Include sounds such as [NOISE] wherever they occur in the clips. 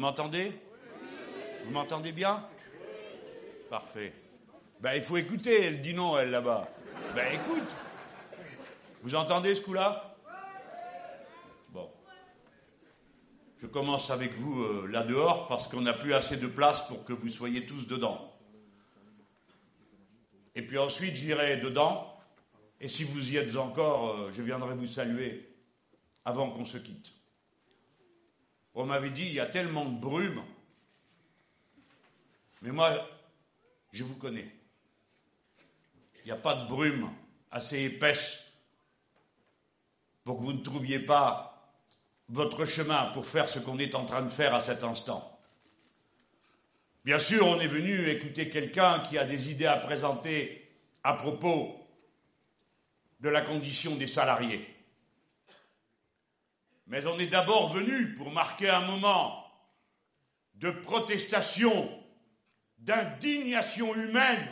m'entendez? Vous m'entendez bien? Parfait. Ben, il faut écouter, elle dit non, elle là-bas. Ben, écoute. Vous entendez ce coup-là? Bon. Je commence avec vous euh, là dehors parce qu'on n'a plus assez de place pour que vous soyez tous dedans. Et puis ensuite, j'irai dedans. Et si vous y êtes encore, euh, je viendrai vous saluer avant qu'on se quitte. On m'avait dit, il y a tellement de brume. Mais moi, je vous connais. Il n'y a pas de brume assez épaisse pour que vous ne trouviez pas votre chemin pour faire ce qu'on est en train de faire à cet instant. Bien sûr, on est venu écouter quelqu'un qui a des idées à présenter à propos de la condition des salariés. Mais on est d'abord venu pour marquer un moment de protestation, d'indignation humaine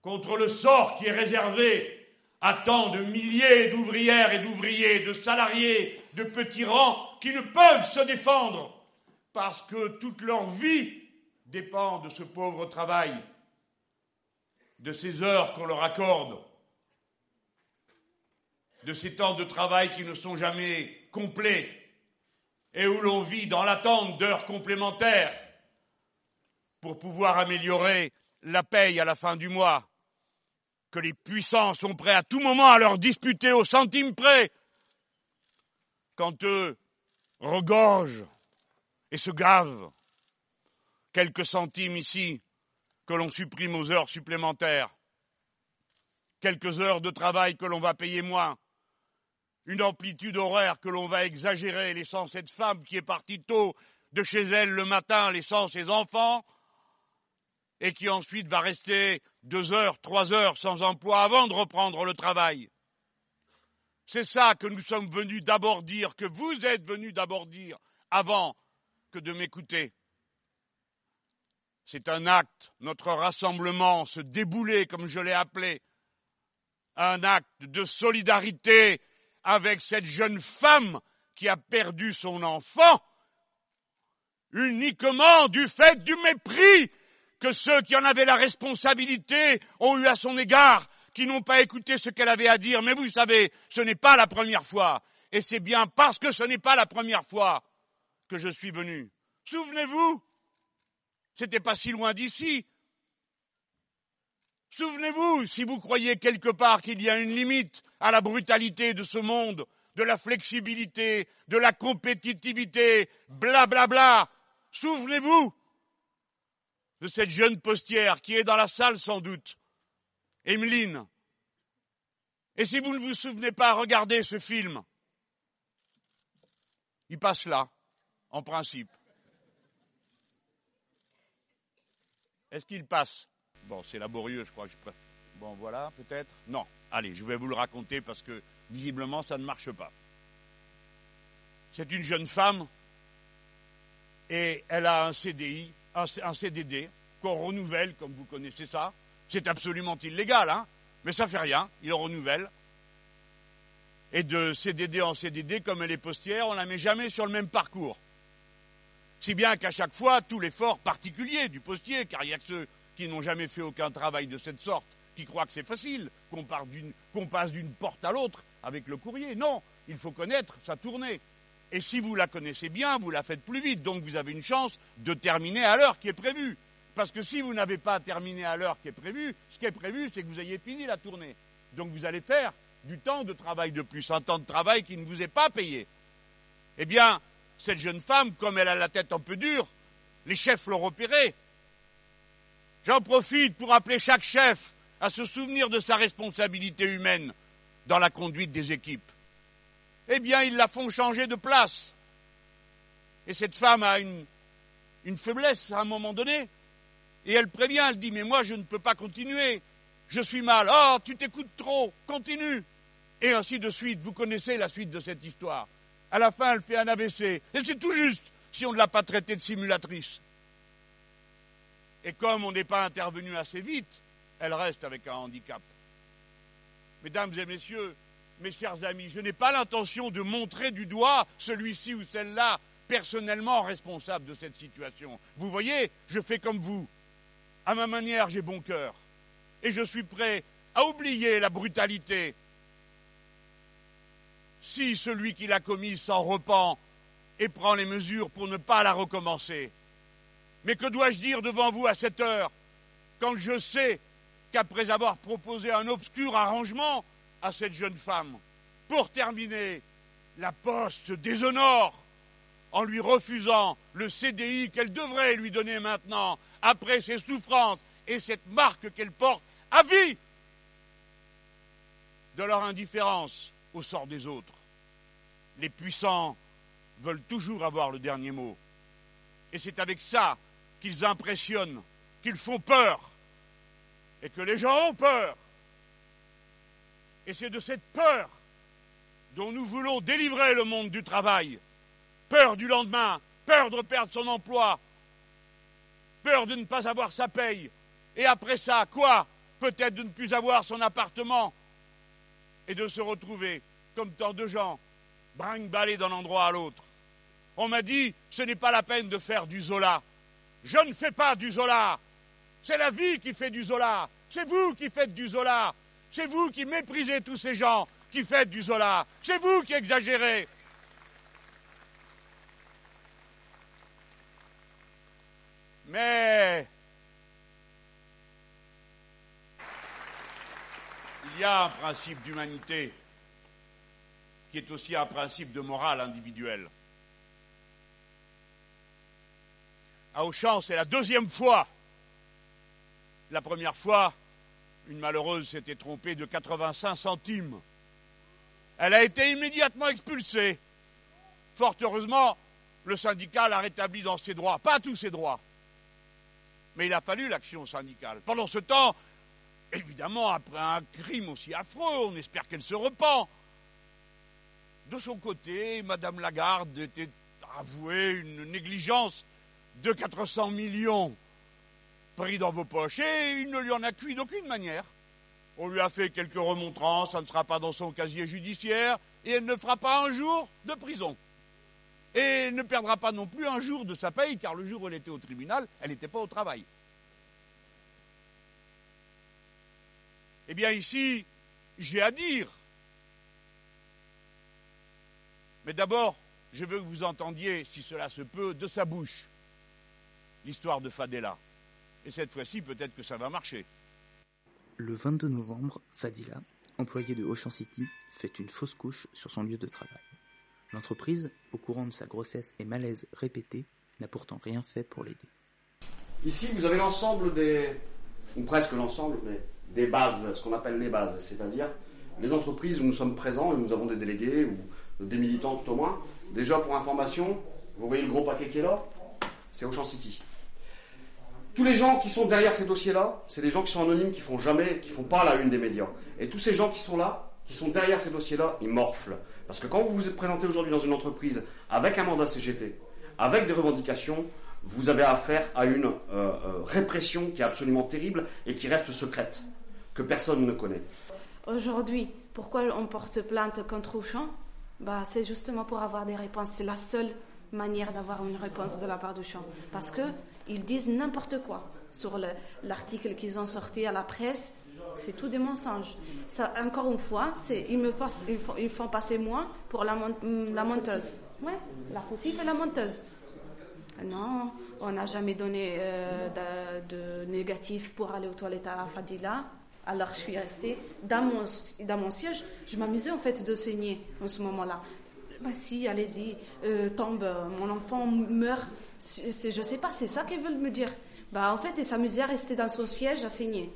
contre le sort qui est réservé à tant de milliers d'ouvrières et d'ouvriers, de salariés, de petits rangs qui ne peuvent se défendre parce que toute leur vie dépend de ce pauvre travail, de ces heures qu'on leur accorde, de ces temps de travail qui ne sont jamais complets et où l'on vit dans l'attente d'heures complémentaires pour pouvoir améliorer la paye à la fin du mois, que les puissants sont prêts à tout moment à leur disputer au centime près, quand eux regorgent et se gavent quelques centimes ici que l'on supprime aux heures supplémentaires, quelques heures de travail que l'on va payer moins, une amplitude horaire que l'on va exagérer, laissant cette femme qui est partie tôt de chez elle le matin, laissant ses enfants, et qui ensuite va rester deux heures, trois heures sans emploi avant de reprendre le travail. C'est ça que nous sommes venus d'abord dire, que vous êtes venus d'abord dire, avant que de m'écouter. C'est un acte, notre rassemblement, ce déboulé, comme je l'ai appelé, un acte de solidarité avec cette jeune femme qui a perdu son enfant uniquement du fait du mépris que ceux qui en avaient la responsabilité ont eu à son égard, qui n'ont pas écouté ce qu'elle avait à dire. Mais vous savez, ce n'est pas la première fois. Et c'est bien parce que ce n'est pas la première fois que je suis venu. Souvenez-vous, c'était pas si loin d'ici. Souvenez-vous, si vous croyez quelque part qu'il y a une limite à la brutalité de ce monde, de la flexibilité, de la compétitivité, blablabla, bla, bla, souvenez-vous de cette jeune postière qui est dans la salle sans doute, Emeline. Et si vous ne vous souvenez pas, regardez ce film. Il passe là, en principe. Est-ce qu'il passe? Bon, c'est laborieux, je crois. Je Bon, voilà, peut-être Non. Allez, je vais vous le raconter parce que visiblement, ça ne marche pas. C'est une jeune femme et elle a un CDI, un, CDD qu'on renouvelle, comme vous connaissez ça. C'est absolument illégal, hein mais ça fait rien, il le renouvelle. Et de CDD en CDD, comme elle est postière, on la met jamais sur le même parcours. Si bien qu'à chaque fois, tout l'effort particulier du postier, car il y a que ceux qui n'ont jamais fait aucun travail de cette sorte, qui croient que c'est facile, qu'on passe d'une porte à l'autre avec le courrier. Non, il faut connaître sa tournée. Et si vous la connaissez bien, vous la faites plus vite. Donc vous avez une chance de terminer à l'heure qui est prévue. Parce que si vous n'avez pas terminé à l'heure qui est prévue, ce qui est prévu, c'est que vous ayez fini la tournée. Donc vous allez faire du temps de travail de plus, un temps de travail qui ne vous est pas payé. Eh bien, cette jeune femme, comme elle a la tête un peu dure, les chefs l'ont repérée. J'en profite pour appeler chaque chef à se souvenir de sa responsabilité humaine dans la conduite des équipes. Eh bien, ils la font changer de place. Et cette femme a une, une faiblesse à un moment donné. Et elle prévient, elle dit, mais moi je ne peux pas continuer. Je suis mal. Oh, tu t'écoutes trop. Continue. Et ainsi de suite. Vous connaissez la suite de cette histoire. À la fin, elle fait un AVC. Et c'est tout juste si on ne l'a pas traitée de simulatrice. Et comme on n'est pas intervenu assez vite, elle reste avec un handicap. Mesdames et messieurs, mes chers amis, je n'ai pas l'intention de montrer du doigt celui-ci ou celle-là personnellement responsable de cette situation. Vous voyez, je fais comme vous. À ma manière, j'ai bon cœur. Et je suis prêt à oublier la brutalité si celui qui l'a commise s'en repent et prend les mesures pour ne pas la recommencer. Mais que dois-je dire devant vous à cette heure, quand je sais qu'après avoir proposé un obscur arrangement à cette jeune femme, pour terminer, la poste déshonore en lui refusant le CDI qu'elle devrait lui donner maintenant, après ses souffrances et cette marque qu'elle porte à vie de leur indifférence au sort des autres. Les puissants veulent toujours avoir le dernier mot. Et c'est avec ça qu'ils impressionnent, qu'ils font peur, et que les gens ont peur. Et c'est de cette peur dont nous voulons délivrer le monde du travail. Peur du lendemain, peur de perdre son emploi, peur de ne pas avoir sa paye. Et après ça, quoi? Peut-être de ne plus avoir son appartement et de se retrouver, comme tant de gens, brinque-ballés d'un endroit à l'autre. On m'a dit, ce n'est pas la peine de faire du Zola. Je ne fais pas du Zola. C'est la vie qui fait du Zola. C'est vous qui faites du Zola. C'est vous qui méprisez tous ces gens qui faites du Zola. C'est vous qui exagérez. Mais il y a un principe d'humanité qui est aussi un principe de morale individuelle. À Auchan, c'est la deuxième fois. La première fois, une malheureuse s'était trompée de 85 centimes. Elle a été immédiatement expulsée. Fort heureusement, le syndicat l'a rétabli dans ses droits. Pas tous ses droits. Mais il a fallu l'action syndicale. Pendant ce temps, évidemment, après un crime aussi affreux, on espère qu'elle se repent. De son côté, Madame Lagarde était avouée une négligence de 400 millions pris dans vos poches et il ne lui en a cuit d'aucune manière. On lui a fait quelques remontrances, ça ne sera pas dans son casier judiciaire et elle ne fera pas un jour de prison. Et elle ne perdra pas non plus un jour de sa paye car le jour où elle était au tribunal, elle n'était pas au travail. Eh bien ici, j'ai à dire. Mais d'abord, je veux que vous entendiez, si cela se peut, de sa bouche, l'histoire de Fadela. Et cette fois-ci, peut-être que ça va marcher. Le 22 novembre, Fadila, employée de Ocean City, fait une fausse couche sur son lieu de travail. L'entreprise, au courant de sa grossesse et malaise répétés, n'a pourtant rien fait pour l'aider. Ici, vous avez l'ensemble des, ou presque l'ensemble, mais des bases, ce qu'on appelle les bases, c'est-à-dire les entreprises où nous sommes présents et nous avons des délégués ou des militants tout au moins. Déjà, pour information, vous voyez le gros paquet qui est là? C'est Ocean City. Tous les gens qui sont derrière ces dossiers-là, c'est des gens qui sont anonymes, qui font jamais, qui font pas la une des médias. Et tous ces gens qui sont là, qui sont derrière ces dossiers-là, ils morflent. Parce que quand vous vous êtes présenté aujourd'hui dans une entreprise avec un mandat CGT, avec des revendications, vous avez affaire à une euh, euh, répression qui est absolument terrible et qui reste secrète, que personne ne connaît. Aujourd'hui, pourquoi on porte plainte contre Auchan? Bah, C'est justement pour avoir des réponses. C'est la seule manière d'avoir une réponse de la part d'Auchan. Parce qu'ils disent n'importe quoi sur l'article qu'ils ont sorti à la presse. C'est tout des mensonges. Ça, encore une fois, ils, me font, ils, passer moi pour la, la monteuse. Ouais, la fautive et la monteuse. Non, on n'a jamais donné euh, de, négatif pour aller aux toilettes à Fadila. Alors je suis restée dans mon, dans mon siège. Je m'amusais en fait de saigner en ce moment-là. Bah si, allez-y, euh, tombe, mon enfant meurt. Je sais pas, c'est ça qu'ils veulent me dire. Bah en fait, ils s'amusaient à rester dans son siège à saigner.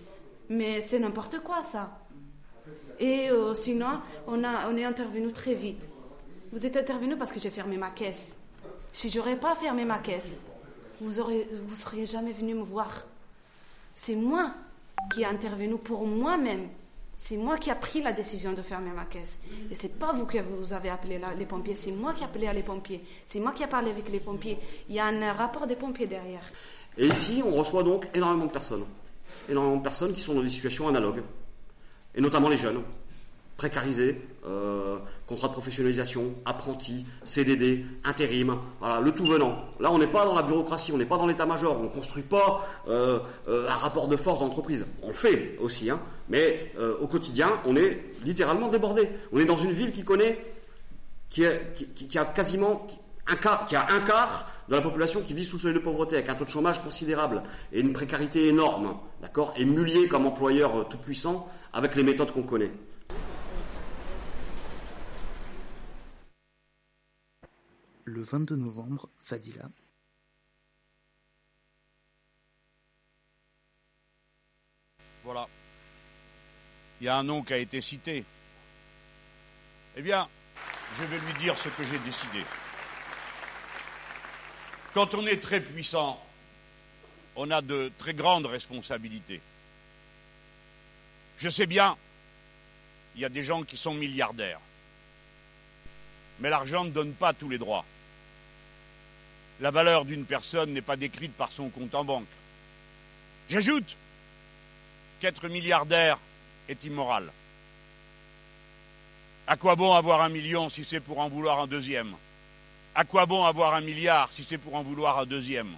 Mais c'est n'importe quoi ça. Et euh, sinon, on, a, on est intervenu très vite. Vous êtes intervenu parce que j'ai fermé ma caisse. Si j'aurais pas fermé ma caisse, vous aurez, vous seriez jamais venu me voir. C'est moi qui ai intervenu pour moi-même. C'est moi qui ai pris la décision de fermer ma caisse. Et c'est pas vous qui vous avez appelé les pompiers, c'est moi qui ai appelé les pompiers. C'est moi qui ai parlé avec les pompiers. Il y a un rapport des pompiers derrière. Et ici, on reçoit donc énormément de personnes. Énormément de personnes qui sont dans des situations analogues. Et notamment les jeunes. Précarisés, euh, contrat de professionnalisation, apprenti, CDD, intérim, voilà, le tout venant. Là, on n'est pas dans la bureaucratie, on n'est pas dans l'état-major, on ne construit pas euh, euh, un rapport de force d'entreprise. On le fait aussi, hein, mais au quotidien, on est littéralement débordé. On est dans une ville qui connaît, qui, qui a quasiment un quart, qui a un quart de la population qui vit sous le seuil de pauvreté, avec un taux de chômage considérable et une précarité énorme, d'accord, et mulier comme employeur tout puissant avec les méthodes qu'on connaît. Le 22 novembre, Fadila. Voilà. Il y a un nom qui a été cité. Eh bien, je vais lui dire ce que j'ai décidé. Quand on est très puissant, on a de très grandes responsabilités. Je sais bien, il y a des gens qui sont milliardaires. Mais l'argent ne donne pas tous les droits. La valeur d'une personne n'est pas décrite par son compte en banque. J'ajoute qu'être milliardaire est immoral. À quoi bon avoir un million si c'est pour en vouloir un deuxième? À quoi bon avoir un milliard si c'est pour en vouloir un deuxième?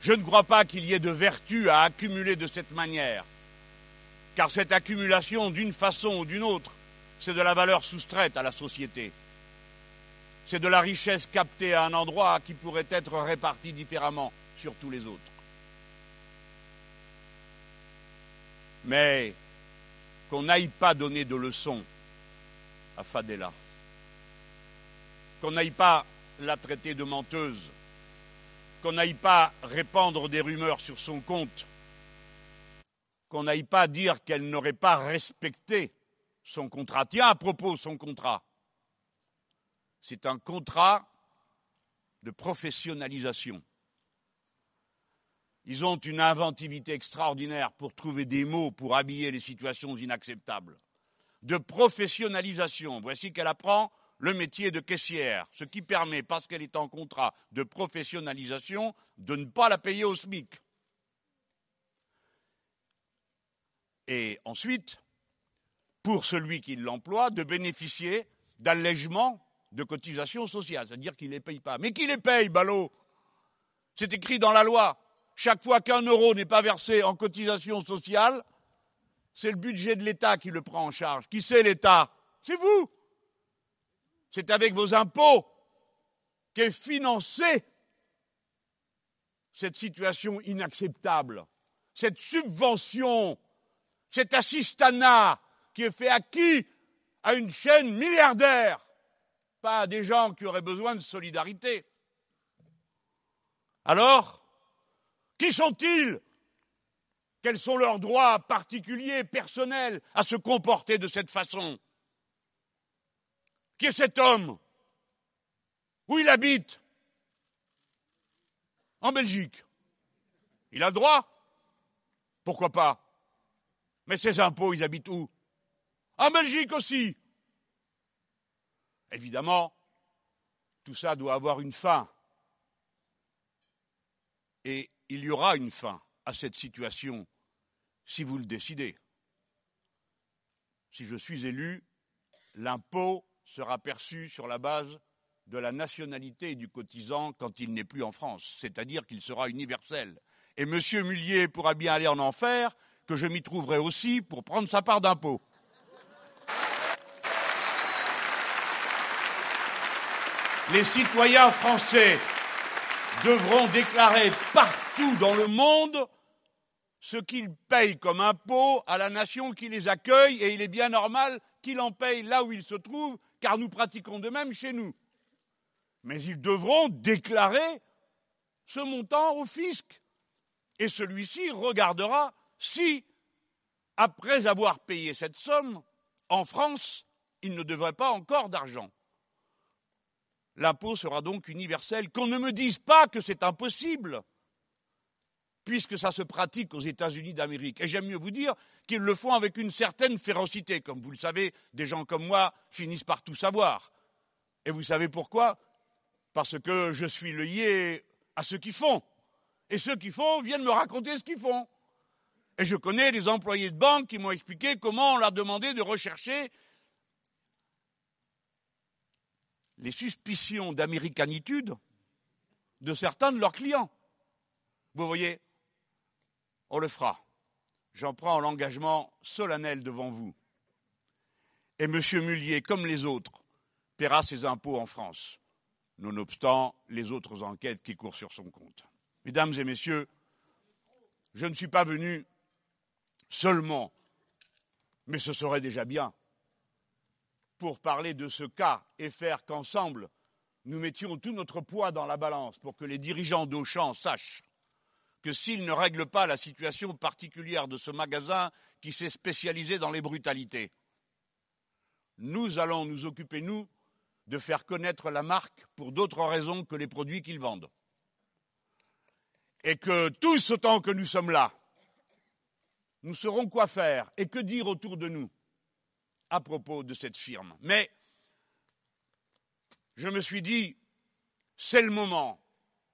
Je ne crois pas qu'il y ait de vertu à accumuler de cette manière, car cette accumulation, d'une façon ou d'une autre, c'est de la valeur soustraite à la société c'est de la richesse captée à un endroit qui pourrait être répartie différemment sur tous les autres. Mais qu'on n'aille pas donner de leçons à Fadela, qu'on n'aille pas la traiter de menteuse, qu'on n'aille pas répandre des rumeurs sur son compte, qu'on n'aille pas dire qu'elle n'aurait pas respecté son contrat. Tiens, à propos, son contrat. C'est un contrat de professionnalisation. Ils ont une inventivité extraordinaire pour trouver des mots pour habiller les situations inacceptables. De professionnalisation. Voici qu'elle apprend le métier de caissière, ce qui permet, parce qu'elle est en contrat de professionnalisation, de ne pas la payer au SMIC. Et ensuite, pour celui qui l'emploie, de bénéficier d'allègements de cotisations sociales, c'est-à-dire qu'il ne les paye pas. Mais qui les paye, ballot? C'est écrit dans la loi. Chaque fois qu'un euro n'est pas versé en cotisation sociale, c'est le budget de l'État qui le prend en charge. Qui c'est l'État? C'est vous. C'est avec vos impôts qu'est financée cette situation inacceptable, cette subvention, cet assistanat qui est fait à qui? À une chaîne milliardaire à des gens qui auraient besoin de solidarité. Alors, qui sont-ils? Quels sont leurs droits particuliers, personnels, à se comporter de cette façon? Qui est cet homme? Où il habite? En Belgique. Il a le droit? Pourquoi pas? Mais ses impôts, ils habitent où? En Belgique aussi. Évidemment, tout ça doit avoir une fin. Et il y aura une fin à cette situation si vous le décidez. Si je suis élu, l'impôt sera perçu sur la base de la nationalité du cotisant quand il n'est plus en France, c'est-à-dire qu'il sera universel. Et M. Mullier pourra bien aller en enfer, que je m'y trouverai aussi pour prendre sa part d'impôt. Les citoyens français devront déclarer partout dans le monde ce qu'ils payent comme impôt à la nation qui les accueille, et il est bien normal qu'ils en payent là où ils se trouvent, car nous pratiquons de même chez nous. Mais ils devront déclarer ce montant au fisc. Et celui-ci regardera si, après avoir payé cette somme, en France, il ne devrait pas encore d'argent. L'impôt sera donc universel. Qu'on ne me dise pas que c'est impossible, puisque ça se pratique aux États-Unis d'Amérique. Et j'aime mieux vous dire qu'ils le font avec une certaine férocité. Comme vous le savez, des gens comme moi finissent par tout savoir. Et vous savez pourquoi? Parce que je suis lié à ceux qui font. Et ceux qui font viennent me raconter ce qu'ils font. Et je connais des employés de banque qui m'ont expliqué comment on leur demandait de rechercher les suspicions d'américanitude de certains de leurs clients. Vous voyez, on le fera. J'en prends l'engagement solennel devant vous. Et M. Mullier, comme les autres, paiera ses impôts en France, nonobstant les autres enquêtes qui courent sur son compte. Mesdames et messieurs, je ne suis pas venu seulement, mais ce serait déjà bien, pour parler de ce cas et faire qu'ensemble, nous mettions tout notre poids dans la balance pour que les dirigeants d'Auchan sachent que s'ils ne règlent pas la situation particulière de ce magasin qui s'est spécialisé dans les brutalités, nous allons nous occuper, nous, de faire connaître la marque pour d'autres raisons que les produits qu'ils vendent. Et que tous autant que nous sommes là, nous saurons quoi faire et que dire autour de nous à propos de cette firme. Mais je me suis dit, c'est le moment,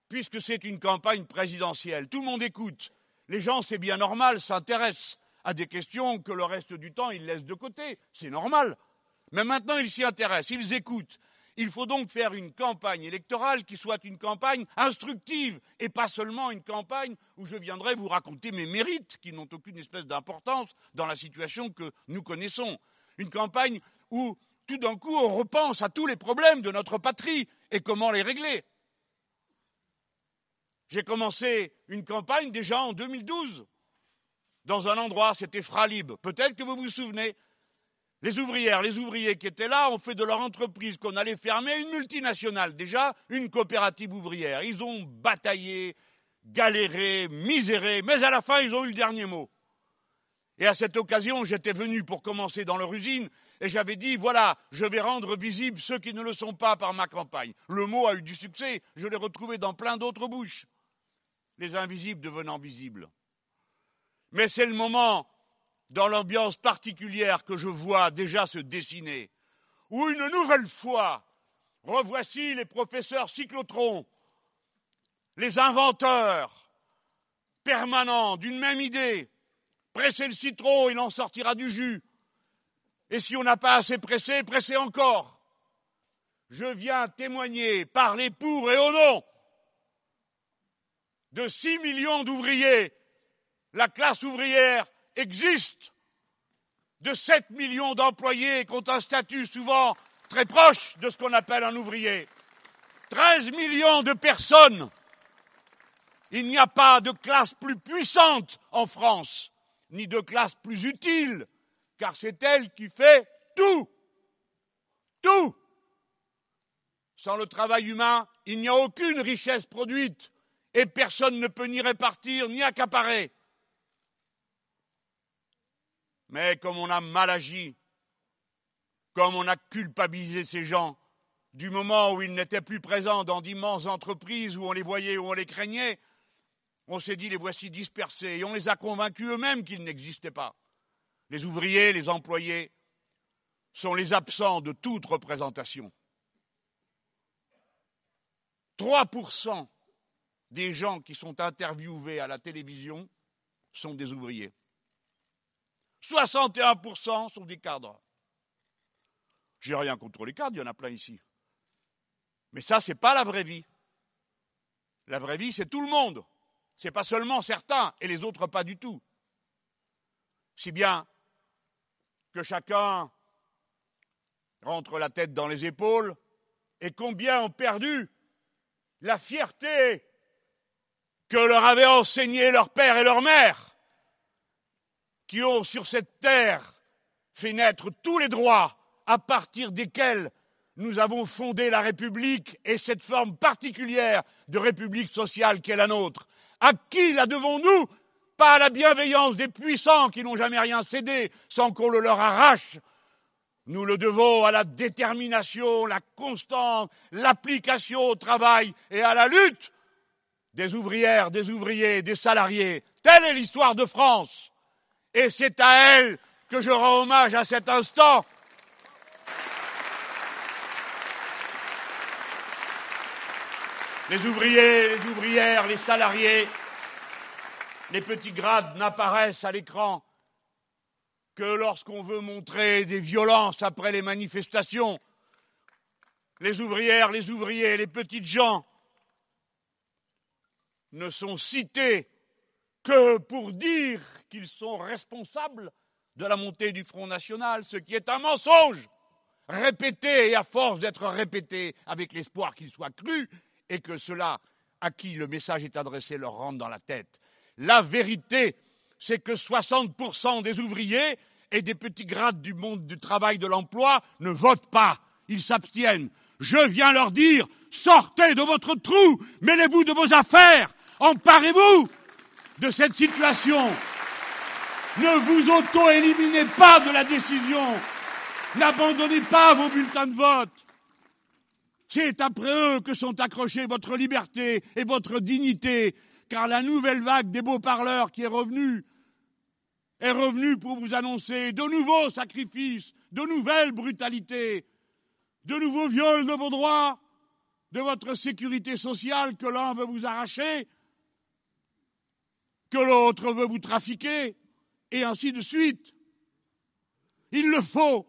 puisque c'est une campagne présidentielle. Tout le monde écoute. Les gens, c'est bien normal, s'intéressent à des questions que le reste du temps, ils laissent de côté. C'est normal. Mais maintenant, ils s'y intéressent, ils écoutent. Il faut donc faire une campagne électorale qui soit une campagne instructive et pas seulement une campagne où je viendrai vous raconter mes mérites qui n'ont aucune espèce d'importance dans la situation que nous connaissons. Une campagne où tout d'un coup on repense à tous les problèmes de notre patrie et comment les régler. J'ai commencé une campagne déjà en 2012 dans un endroit, c'était Fralib. Peut-être que vous vous souvenez, les ouvrières, les ouvriers qui étaient là ont fait de leur entreprise qu'on allait fermer une multinationale, déjà une coopérative ouvrière. Ils ont bataillé, galéré, miséré, mais à la fin, ils ont eu le dernier mot. Et à cette occasion, j'étais venu pour commencer dans leur usine et j'avais dit, voilà, je vais rendre visibles ceux qui ne le sont pas par ma campagne. Le mot a eu du succès, je l'ai retrouvé dans plein d'autres bouches. Les invisibles devenant visibles. Mais c'est le moment dans l'ambiance particulière que je vois déjà se dessiner, où une nouvelle fois, revoici les professeurs cyclotrons, les inventeurs permanents d'une même idée. Pressez le citron, il en sortira du jus. Et si on n'a pas assez pressé, pressez encore. Je viens témoigner, parler pour et au nom de six millions d'ouvriers. La classe ouvrière existe de 7 millions d'employés qui ont un statut souvent très proche de ce qu'on appelle un ouvrier. 13 millions de personnes. Il n'y a pas de classe plus puissante en France, ni de classe plus utile, car c'est elle qui fait tout. Tout. Sans le travail humain, il n'y a aucune richesse produite et personne ne peut ni répartir ni accaparer. Mais comme on a mal agi, comme on a culpabilisé ces gens, du moment où ils n'étaient plus présents dans d'immenses entreprises où on les voyait, où on les craignait, on s'est dit les voici dispersés et on les a convaincus eux-mêmes qu'ils n'existaient pas. Les ouvriers, les employés sont les absents de toute représentation. 3% des gens qui sont interviewés à la télévision sont des ouvriers. 61% sont des cadres. J'ai rien contre les cadres, il y en a plein ici. Mais ça, ce n'est pas la vraie vie. La vraie vie, c'est tout le monde. Ce n'est pas seulement certains et les autres pas du tout. Si bien que chacun rentre la tête dans les épaules et combien ont perdu la fierté que leur avaient enseigné leur père et leur mère qui ont sur cette terre fait naître tous les droits à partir desquels nous avons fondé la République et cette forme particulière de République sociale qui est la nôtre. À qui la devons-nous Pas à la bienveillance des puissants qui n'ont jamais rien cédé sans qu'on le leur arrache. Nous le devons à la détermination, la constance, l'application au travail et à la lutte des ouvrières, des ouvriers, des salariés. Telle est l'histoire de France. Et c'est à elle que je rends hommage à cet instant. Les ouvriers, les ouvrières, les salariés les petits grades n'apparaissent à l'écran que lorsqu'on veut montrer des violences après les manifestations. Les ouvrières, les ouvriers, les petites gens ne sont cités que pour dire qu'ils sont responsables de la montée du Front National, ce qui est un mensonge répété et à force d'être répété avec l'espoir qu'il soit cru et que cela à qui le message est adressé leur rentre dans la tête. La vérité, c'est que 60% des ouvriers et des petits grades du monde du travail de l'emploi ne votent pas. Ils s'abstiennent. Je viens leur dire, sortez de votre trou, mêlez-vous de vos affaires, emparez-vous de cette situation. Ne vous auto-éliminez pas de la décision. N'abandonnez pas vos bulletins de vote. C'est après eux que sont accrochés votre liberté et votre dignité, car la nouvelle vague des beaux parleurs qui est revenue est revenue pour vous annoncer de nouveaux sacrifices, de nouvelles brutalités, de nouveaux viols de vos droits, de votre sécurité sociale que l'un veut vous arracher, que l'autre veut vous trafiquer, et ainsi de suite. Il le faut.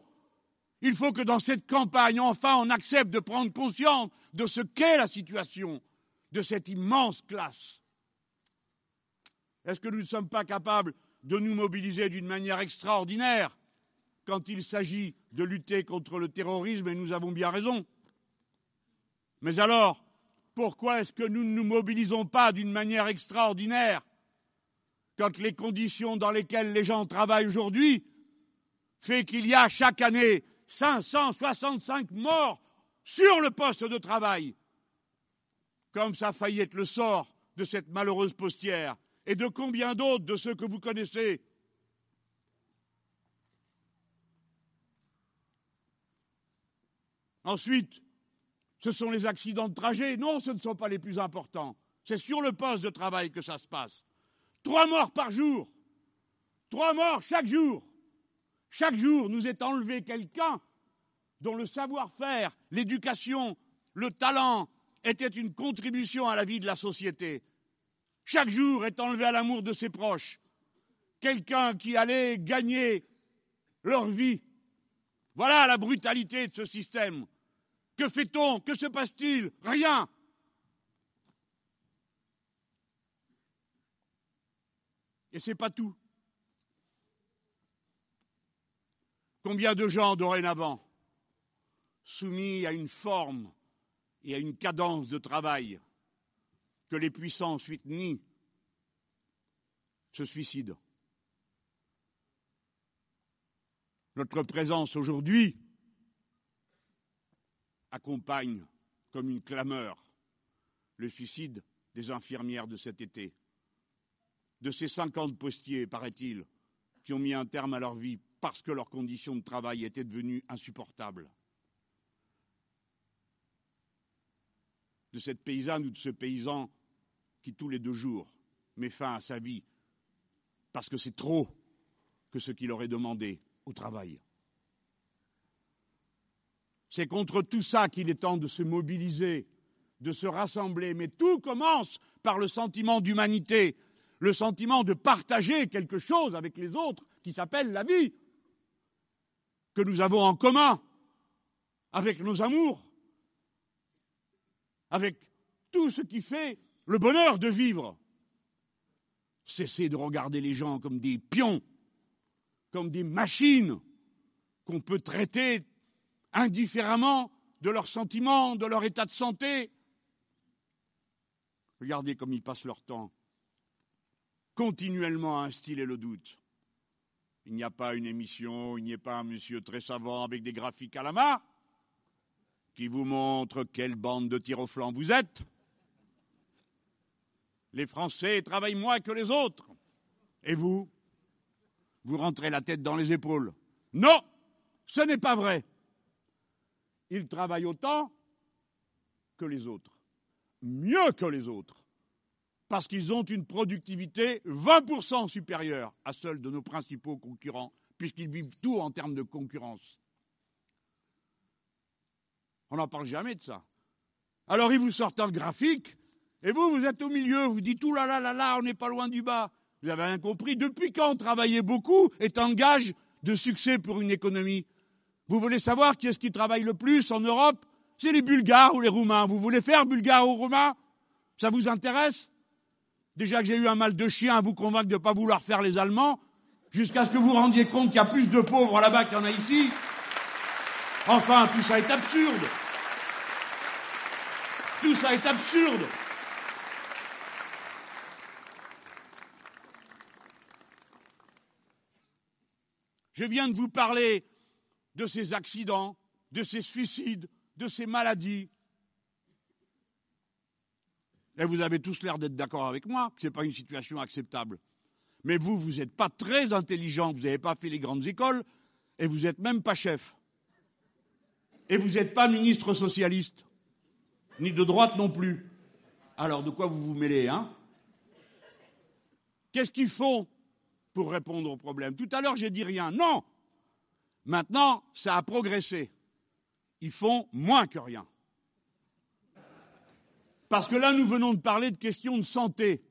Il faut que dans cette campagne, enfin, on accepte de prendre conscience de ce qu'est la situation de cette immense classe. Est-ce que nous ne sommes pas capables de nous mobiliser d'une manière extraordinaire quand il s'agit de lutter contre le terrorisme, et nous avons bien raison. Mais alors, pourquoi est-ce que nous ne nous mobilisons pas d'une manière extraordinaire quand les conditions dans lesquelles les gens travaillent aujourd'hui font qu'il y a chaque année 565 morts sur le poste de travail, comme ça a failli être le sort de cette malheureuse postière, et de combien d'autres de ceux que vous connaissez Ensuite, ce sont les accidents de trajet. Non, ce ne sont pas les plus importants. C'est sur le poste de travail que ça se passe. Trois morts par jour. Trois morts chaque jour. Chaque jour nous est enlevé quelqu'un dont le savoir-faire, l'éducation, le talent étaient une contribution à la vie de la société. Chaque jour est enlevé à l'amour de ses proches. Quelqu'un qui allait gagner leur vie. Voilà la brutalité de ce système. Que fait-on? Que se passe-t-il? Rien. Et ce n'est pas tout. Combien de gens dorénavant, soumis à une forme et à une cadence de travail que les puissants ensuite nient, se suicident? Notre présence aujourd'hui accompagne comme une clameur le suicide des infirmières de cet été, de ces 50 postiers, paraît-il, qui ont mis un terme à leur vie parce que leurs conditions de travail étaient devenues insupportables. De cette paysanne ou de ce paysan qui, tous les deux jours, met fin à sa vie parce que c'est trop que ce qu'il aurait demandé au travail. C'est contre tout ça qu'il est temps de se mobiliser, de se rassembler. Mais tout commence par le sentiment d'humanité, le sentiment de partager quelque chose avec les autres qui s'appelle la vie, que nous avons en commun avec nos amours, avec tout ce qui fait le bonheur de vivre. Cessez de regarder les gens comme des pions, comme des machines qu'on peut traiter indifféremment de leurs sentiments, de leur état de santé. Regardez comme ils passent leur temps continuellement à instiller le doute. Il n'y a pas une émission, il n'y a pas un monsieur très savant avec des graphiques à la main qui vous montre quelle bande de tir au flanc vous êtes. Les Français travaillent moins que les autres. Et vous? Vous rentrez la tête dans les épaules. Non, ce n'est pas vrai ils travaillent autant que les autres, mieux que les autres, parce qu'ils ont une productivité 20% supérieure à celle de nos principaux concurrents, puisqu'ils vivent tout en termes de concurrence. On n'en parle jamais de ça. Alors ils vous sortent un graphique, et vous, vous êtes au milieu, vous dites, tout là là là là, on n'est pas loin du bas. Vous avez rien compris. Depuis quand travailler beaucoup est un gage de succès pour une économie? Vous voulez savoir qui est-ce qui travaille le plus en Europe? C'est les Bulgares ou les Roumains. Vous voulez faire Bulgares ou Roumains Ça vous intéresse? Déjà que j'ai eu un mal de chien à vous convaincre de ne pas vouloir faire les Allemands, jusqu'à ce que vous rendiez compte qu'il y a plus de pauvres là-bas qu'il y en a ici. Enfin, tout ça est absurde. Tout ça est absurde. Je viens de vous parler de ces accidents, de ces suicides, de ces maladies. Et vous avez tous l'air d'être d'accord avec moi que ce n'est pas une situation acceptable. Mais vous, vous n'êtes pas très intelligent, vous n'avez pas fait les grandes écoles, et vous n'êtes même pas chef. Et vous n'êtes pas ministre socialiste, ni de droite non plus. Alors de quoi vous vous mêlez, hein? Qu'est-ce qu'ils font pour répondre aux problèmes Tout à l'heure, j'ai dit rien. Non Maintenant, ça a progressé. Ils font moins que rien. Parce que là, nous venons de parler de questions de santé.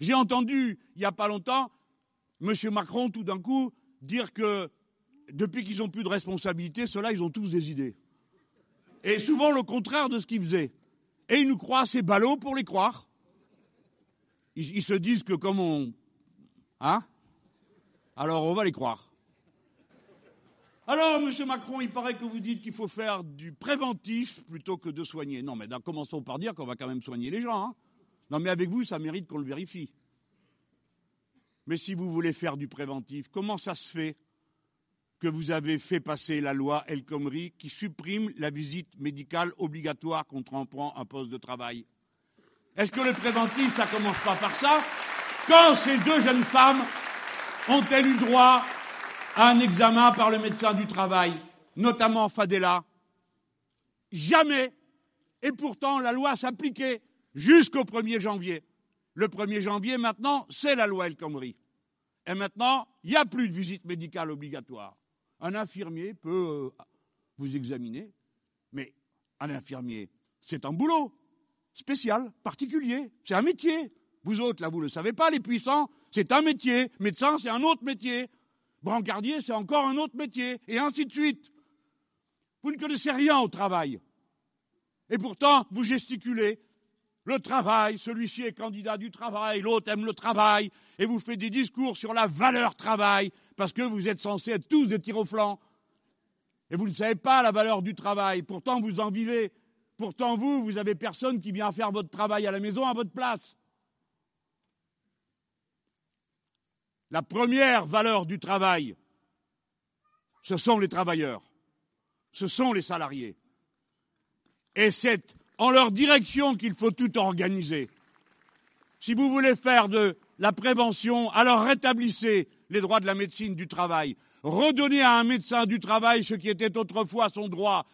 J'ai entendu, il n'y a pas longtemps, M. Macron, tout d'un coup, dire que depuis qu'ils n'ont plus de responsabilité, ceux-là, ils ont tous des idées. Et souvent le contraire de ce qu'ils faisaient. Et ils nous croient ces ballots pour les croire. Ils, ils se disent que comme on... Hein? Alors on va les croire. Alors, Monsieur Macron, il paraît que vous dites qu'il faut faire du préventif plutôt que de soigner. Non, mais commençons par dire qu'on va quand même soigner les gens. Hein. non, mais avec vous, ça mérite qu'on le vérifie. Mais si vous voulez faire du préventif, comment ça se fait que vous avez fait passer la loi El Khomri qui supprime la visite médicale obligatoire quand on prend un poste de travail? Est-ce que le préventif, ça commence pas par ça? Quand ces deux jeunes femmes ont-elles eu droit un examen par le médecin du travail, notamment Fadela. Jamais. Et pourtant, la loi s'appliquait jusqu'au 1er janvier. Le 1er janvier, maintenant, c'est la loi El Khomri. Et maintenant, il n'y a plus de visite médicale obligatoire. Un infirmier peut euh, vous examiner, mais un infirmier, c'est un boulot spécial, particulier. C'est un métier. Vous autres, là, vous ne le savez pas, les puissants, c'est un métier. Médecin, c'est un autre métier. Brancardier, c'est encore un autre métier, et ainsi de suite. Vous ne connaissez rien au travail. Et pourtant, vous gesticulez. Le travail, celui-ci est candidat du travail, l'autre aime le travail, et vous faites des discours sur la valeur travail, parce que vous êtes censés être tous des tirs au flanc. Et vous ne savez pas la valeur du travail, pourtant vous en vivez. Pourtant vous, vous avez personne qui vient faire votre travail à la maison à votre place. La première valeur du travail, ce sont les travailleurs, ce sont les salariés. Et c'est en leur direction qu'il faut tout organiser. Si vous voulez faire de la prévention, alors rétablissez les droits de la médecine du travail. Redonnez à un médecin du travail ce qui était autrefois son droit,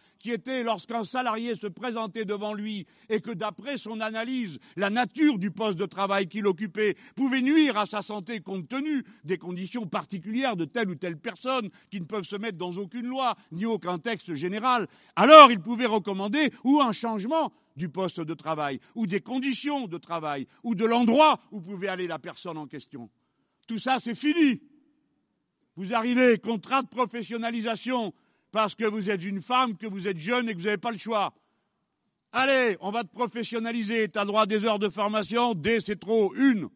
lorsqu'un salarié se présentait devant lui et que d'après son analyse, la nature du poste de travail qu'il occupait pouvait nuire à sa santé compte tenu des conditions particulières de telle ou telle personne qui ne peuvent se mettre dans aucune loi ni aucun texte général, alors il pouvait recommander ou un changement du poste de travail, ou des conditions de travail, ou de l'endroit où pouvait aller la personne en question. Tout ça, c'est fini. Vous arrivez, contrat de professionnalisation, parce que vous êtes une femme, que vous êtes jeune et que vous n'avez pas le choix. Allez, on va te professionnaliser, tu as droit à des heures de formation, D c'est trop, une.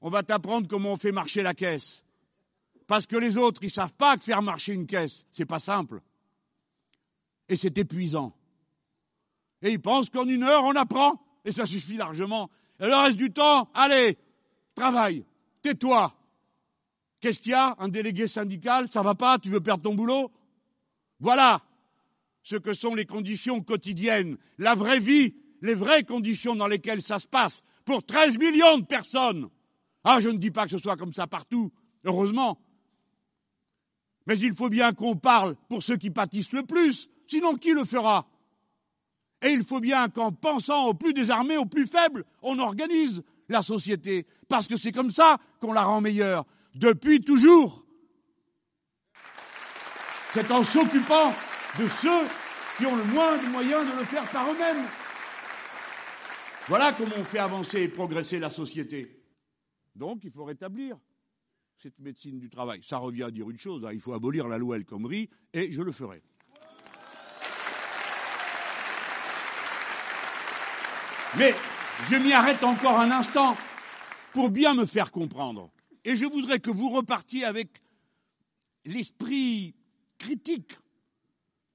On va t'apprendre comment on fait marcher la caisse. Parce que les autres, ils ne savent pas faire marcher une caisse, c'est pas simple. Et c'est épuisant. Et ils pensent qu'en une heure, on apprend, et ça suffit largement. Et le reste du temps, allez, travaille, tais-toi, Qu'est-ce qu'il y a Un délégué syndical Ça va pas Tu veux perdre ton boulot Voilà ce que sont les conditions quotidiennes, la vraie vie, les vraies conditions dans lesquelles ça se passe pour 13 millions de personnes. Ah, je ne dis pas que ce soit comme ça partout, heureusement. Mais il faut bien qu'on parle pour ceux qui pâtissent le plus, sinon qui le fera? Et il faut bien qu'en pensant aux plus désarmés, aux plus faibles, on organise la société, parce que c'est comme ça qu'on la rend meilleure depuis toujours. C'est en s'occupant de ceux qui ont le moins de moyens de le faire par eux-mêmes. Voilà comment on fait avancer et progresser la société. Donc, il faut rétablir cette médecine du travail. Ça revient à dire une chose, hein, il faut abolir la loi El Khomri, et je le ferai. Mais je m'y arrête encore un instant pour bien me faire comprendre. Et je voudrais que vous repartiez avec l'esprit critique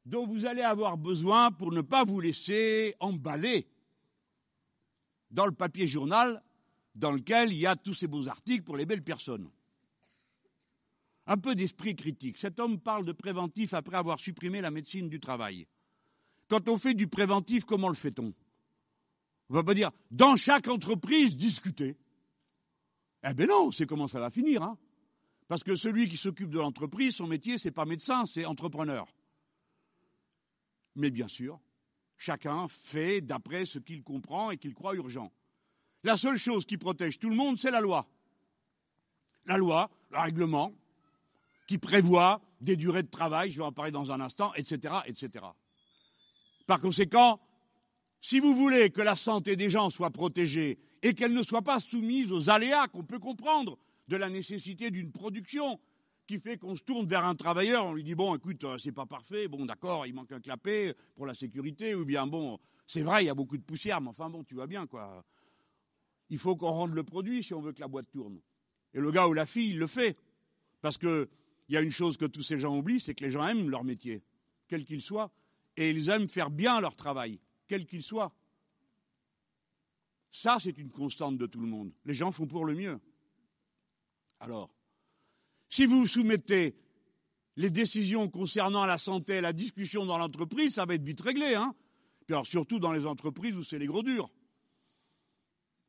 dont vous allez avoir besoin pour ne pas vous laisser emballer dans le papier journal dans lequel il y a tous ces beaux articles pour les belles personnes. Un peu d'esprit critique. Cet homme parle de préventif après avoir supprimé la médecine du travail. Quand on fait du préventif, comment le fait-on? On ne va pas dire dans chaque entreprise discuter. Eh bien non, c'est comment ça va finir. Hein Parce que celui qui s'occupe de l'entreprise, son métier, c'est pas médecin, c'est entrepreneur. Mais bien sûr, chacun fait d'après ce qu'il comprend et qu'il croit urgent. La seule chose qui protège tout le monde, c'est la loi. La loi, le règlement, qui prévoit des durées de travail, je vais en parler dans un instant, etc., etc. Par conséquent, si vous voulez que la santé des gens soit protégée et qu'elle ne soit pas soumise aux aléas qu'on peut comprendre de la nécessité d'une production qui fait qu'on se tourne vers un travailleur, on lui dit bon, écoute, euh, c'est pas parfait, bon, d'accord, il manque un clapet pour la sécurité, ou bien bon, c'est vrai, il y a beaucoup de poussière, mais enfin bon, tu vois bien quoi. Il faut qu'on rende le produit si on veut que la boîte tourne. Et le gars ou la fille, il le fait. Parce qu'il y a une chose que tous ces gens oublient, c'est que les gens aiment leur métier, quel qu'il soit, et ils aiment faire bien leur travail, quel qu'il soit. Ça, c'est une constante de tout le monde. Les gens font pour le mieux. Alors, si vous soumettez les décisions concernant la santé à la discussion dans l'entreprise, ça va être vite réglé. Hein Puis alors, surtout dans les entreprises où c'est les gros durs.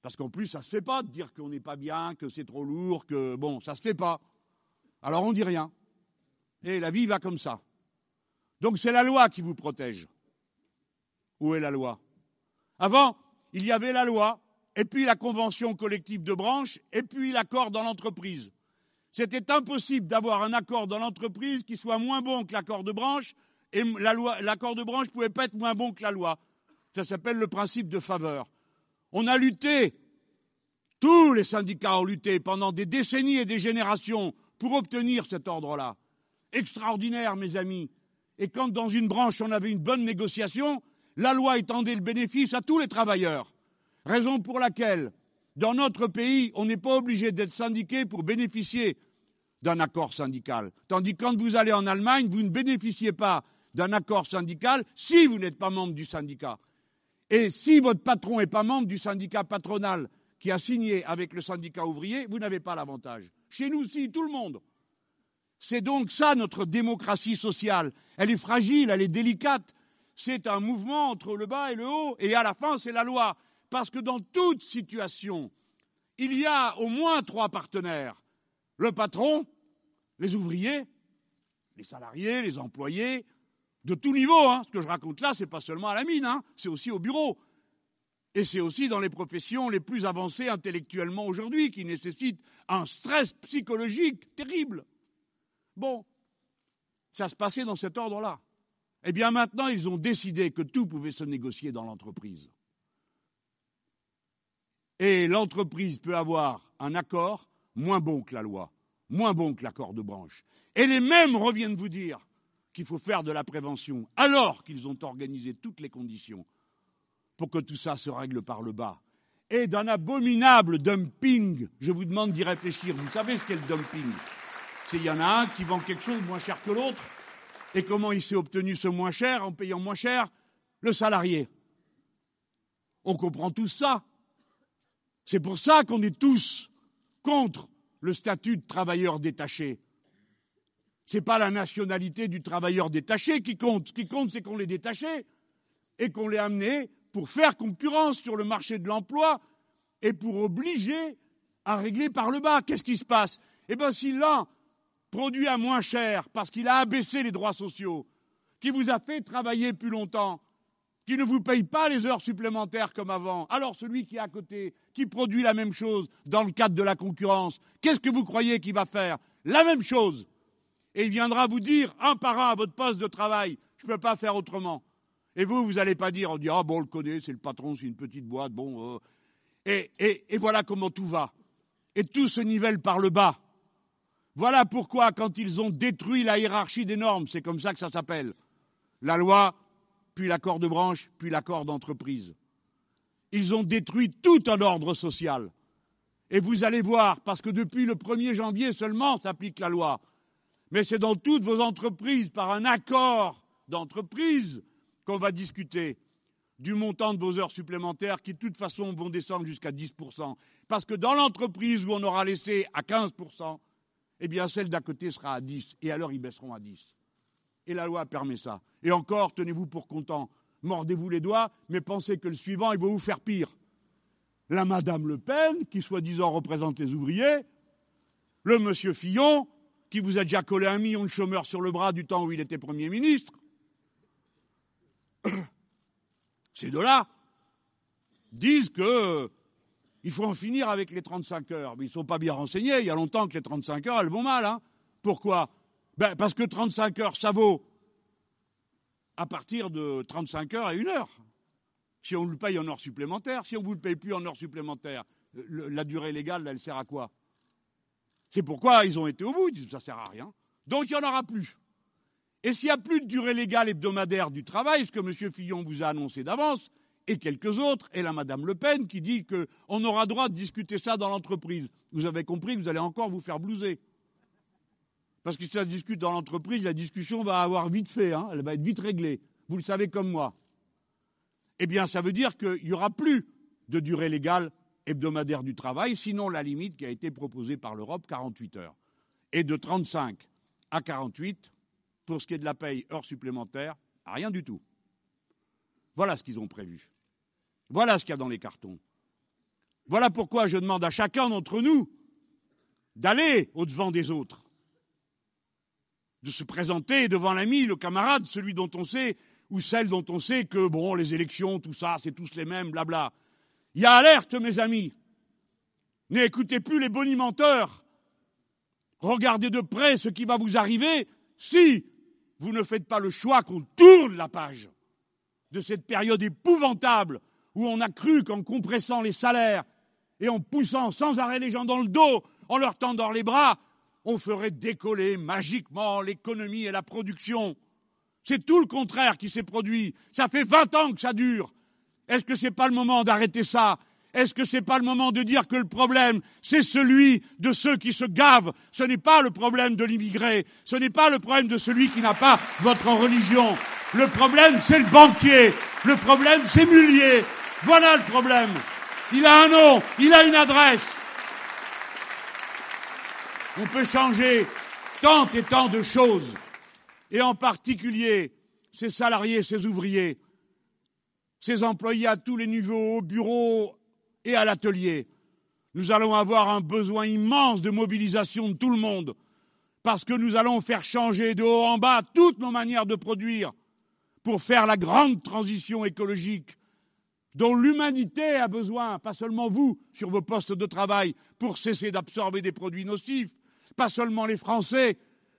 Parce qu'en plus, ça ne se fait pas de dire qu'on n'est pas bien, que c'est trop lourd, que bon, ça ne se fait pas. Alors on ne dit rien. Et la vie va comme ça. Donc c'est la loi qui vous protège. Où est la loi? Avant, il y avait la loi, et puis la convention collective de branche, et puis l'accord dans l'entreprise. C'était impossible d'avoir un accord dans l'entreprise qui soit moins bon que l'accord de branche, et l'accord de branche ne pouvait pas être moins bon que la loi. Ça s'appelle le principe de faveur. On a lutté, tous les syndicats ont lutté pendant des décennies et des générations pour obtenir cet ordre-là. Extraordinaire, mes amis. Et quand dans une branche on avait une bonne négociation, la loi étendait le bénéfice à tous les travailleurs. Raison pour laquelle, dans notre pays, on n'est pas obligé d'être syndiqué pour bénéficier d'un accord syndical. Tandis que quand vous allez en Allemagne, vous ne bénéficiez pas d'un accord syndical si vous n'êtes pas membre du syndicat. Et si votre patron n'est pas membre du syndicat patronal qui a signé avec le syndicat ouvrier, vous n'avez pas l'avantage. Chez nous, si, tout le monde. C'est donc ça notre démocratie sociale. Elle est fragile, elle est délicate. C'est un mouvement entre le bas et le haut, et à la fin, c'est la loi. Parce que dans toute situation, il y a au moins trois partenaires. Le patron, les ouvriers, les salariés, les employés, de tout niveau. Hein. Ce que je raconte là, ce n'est pas seulement à la mine, hein. c'est aussi au bureau. Et c'est aussi dans les professions les plus avancées intellectuellement aujourd'hui, qui nécessitent un stress psychologique terrible. Bon, ça se passait dans cet ordre-là. Eh bien maintenant, ils ont décidé que tout pouvait se négocier dans l'entreprise. Et l'entreprise peut avoir un accord moins bon que la loi, moins bon que l'accord de branche. Et les mêmes reviennent vous dire qu'il faut faire de la prévention, alors qu'ils ont organisé toutes les conditions pour que tout ça se règle par le bas. Et d'un abominable dumping, je vous demande d'y réfléchir. Vous savez ce qu'est le dumping? C'est qu'il y en a un qui vend quelque chose moins cher que l'autre. Et comment il s'est obtenu ce moins cher en payant moins cher Le salarié? On comprend tout ça. C'est pour ça qu'on est tous contre le statut de travailleur détaché. Ce n'est pas la nationalité du travailleur détaché qui compte. Ce qui compte, c'est qu'on l'ait détaché et qu'on l'ait amené pour faire concurrence sur le marché de l'emploi et pour obliger à régler par le bas. Qu'est-ce qui se passe? Eh bien, si l'un produit à moins cher parce qu'il a abaissé les droits sociaux, qui vous a fait travailler plus longtemps, qui ne vous paye pas les heures supplémentaires comme avant, alors celui qui est à côté, qui produit la même chose dans le cadre de la concurrence, qu'est-ce que vous croyez qu'il va faire? La même chose et il viendra vous dire un par un à votre poste de travail, je ne peux pas faire autrement. Et vous, vous n'allez pas dire, on dit, ah bon, on le connaît, c'est le patron, c'est une petite boîte, bon. Euh. Et, et, et voilà comment tout va. Et tout se nivelle par le bas. Voilà pourquoi, quand ils ont détruit la hiérarchie des normes, c'est comme ça que ça s'appelle, la loi, puis l'accord de branche, puis l'accord d'entreprise. Ils ont détruit tout un ordre social. Et vous allez voir, parce que depuis le 1er janvier seulement s'applique la loi, mais c'est dans toutes vos entreprises, par un accord d'entreprise, qu'on va discuter du montant de vos heures supplémentaires qui, de toute façon, vont descendre jusqu'à 10%. Parce que dans l'entreprise où on aura laissé à 15%, eh bien, celle d'à côté sera à 10, et alors ils baisseront à 10. Et la loi permet ça. Et encore, tenez-vous pour content, mordez-vous les doigts, mais pensez que le suivant, il va vous faire pire. La Madame Le Pen, qui soi-disant représente les ouvriers, le Monsieur Fillon, qui vous a déjà collé un million de chômeurs sur le bras du temps où il était Premier ministre, [COUGHS] ces deux-là disent que il faut en finir avec les 35 heures. Mais ils ne sont pas bien renseignés. Il y a longtemps que les 35 heures, elles vont mal. Hein. Pourquoi? Ben, Parce que 35 heures, ça vaut à partir de 35 heures à une heure. Si on le paye en heures supplémentaires, si on ne vous le paye plus en heures supplémentaires, la durée légale, elle sert à quoi? C'est pourquoi ils ont été au bout. Ils disent ça ne sert à rien. Donc il n'y en aura plus. Et s'il n'y a plus de durée légale hebdomadaire du travail, ce que M. Fillon vous a annoncé d'avance, et quelques autres, et la Madame Le Pen qui dit qu'on aura droit de discuter ça dans l'entreprise. Vous avez compris que vous allez encore vous faire blouser. Parce que si ça se discute dans l'entreprise, la discussion va avoir vite fait, hein, elle va être vite réglée. Vous le savez comme moi. Eh bien, ça veut dire qu'il n'y aura plus de durée légale hebdomadaire du travail, sinon la limite qui a été proposée par l'Europe, 48 heures. Et de 35 à 48, pour ce qui est de la paye heure supplémentaire, rien du tout. Voilà ce qu'ils ont prévu. Voilà ce qu'il y a dans les cartons. Voilà pourquoi je demande à chacun d'entre nous d'aller au-devant des autres, de se présenter devant l'ami, le camarade, celui dont on sait, ou celle dont on sait que, bon, les élections, tout ça, c'est tous les mêmes, blabla. Il y a alerte, mes amis. N'écoutez plus les bonimenteurs. Regardez de près ce qui va vous arriver si vous ne faites pas le choix qu'on tourne la page de cette période épouvantable où on a cru qu'en compressant les salaires et en poussant sans arrêt les gens dans le dos, en leur tendant les bras, on ferait décoller magiquement l'économie et la production. C'est tout le contraire qui s'est produit. Ça fait 20 ans que ça dure. Est-ce que ce n'est pas le moment d'arrêter ça? Est-ce que ce n'est pas le moment de dire que le problème, c'est celui de ceux qui se gavent? Ce n'est pas le problème de l'immigré, ce n'est pas le problème de celui qui n'a pas votre religion. Le problème, c'est le banquier. Le problème, c'est Mullier. Voilà le problème. Il a un nom, il a une adresse. On peut changer tant et tant de choses, et en particulier ces salariés, ces ouvriers, ces employés à tous les niveaux, au bureau, et à l'atelier. Nous allons avoir un besoin immense de mobilisation de tout le monde, parce que nous allons faire changer de haut en bas toutes nos manières de produire pour faire la grande transition écologique dont l'humanité a besoin, pas seulement vous sur vos postes de travail, pour cesser d'absorber des produits nocifs, pas seulement les Français,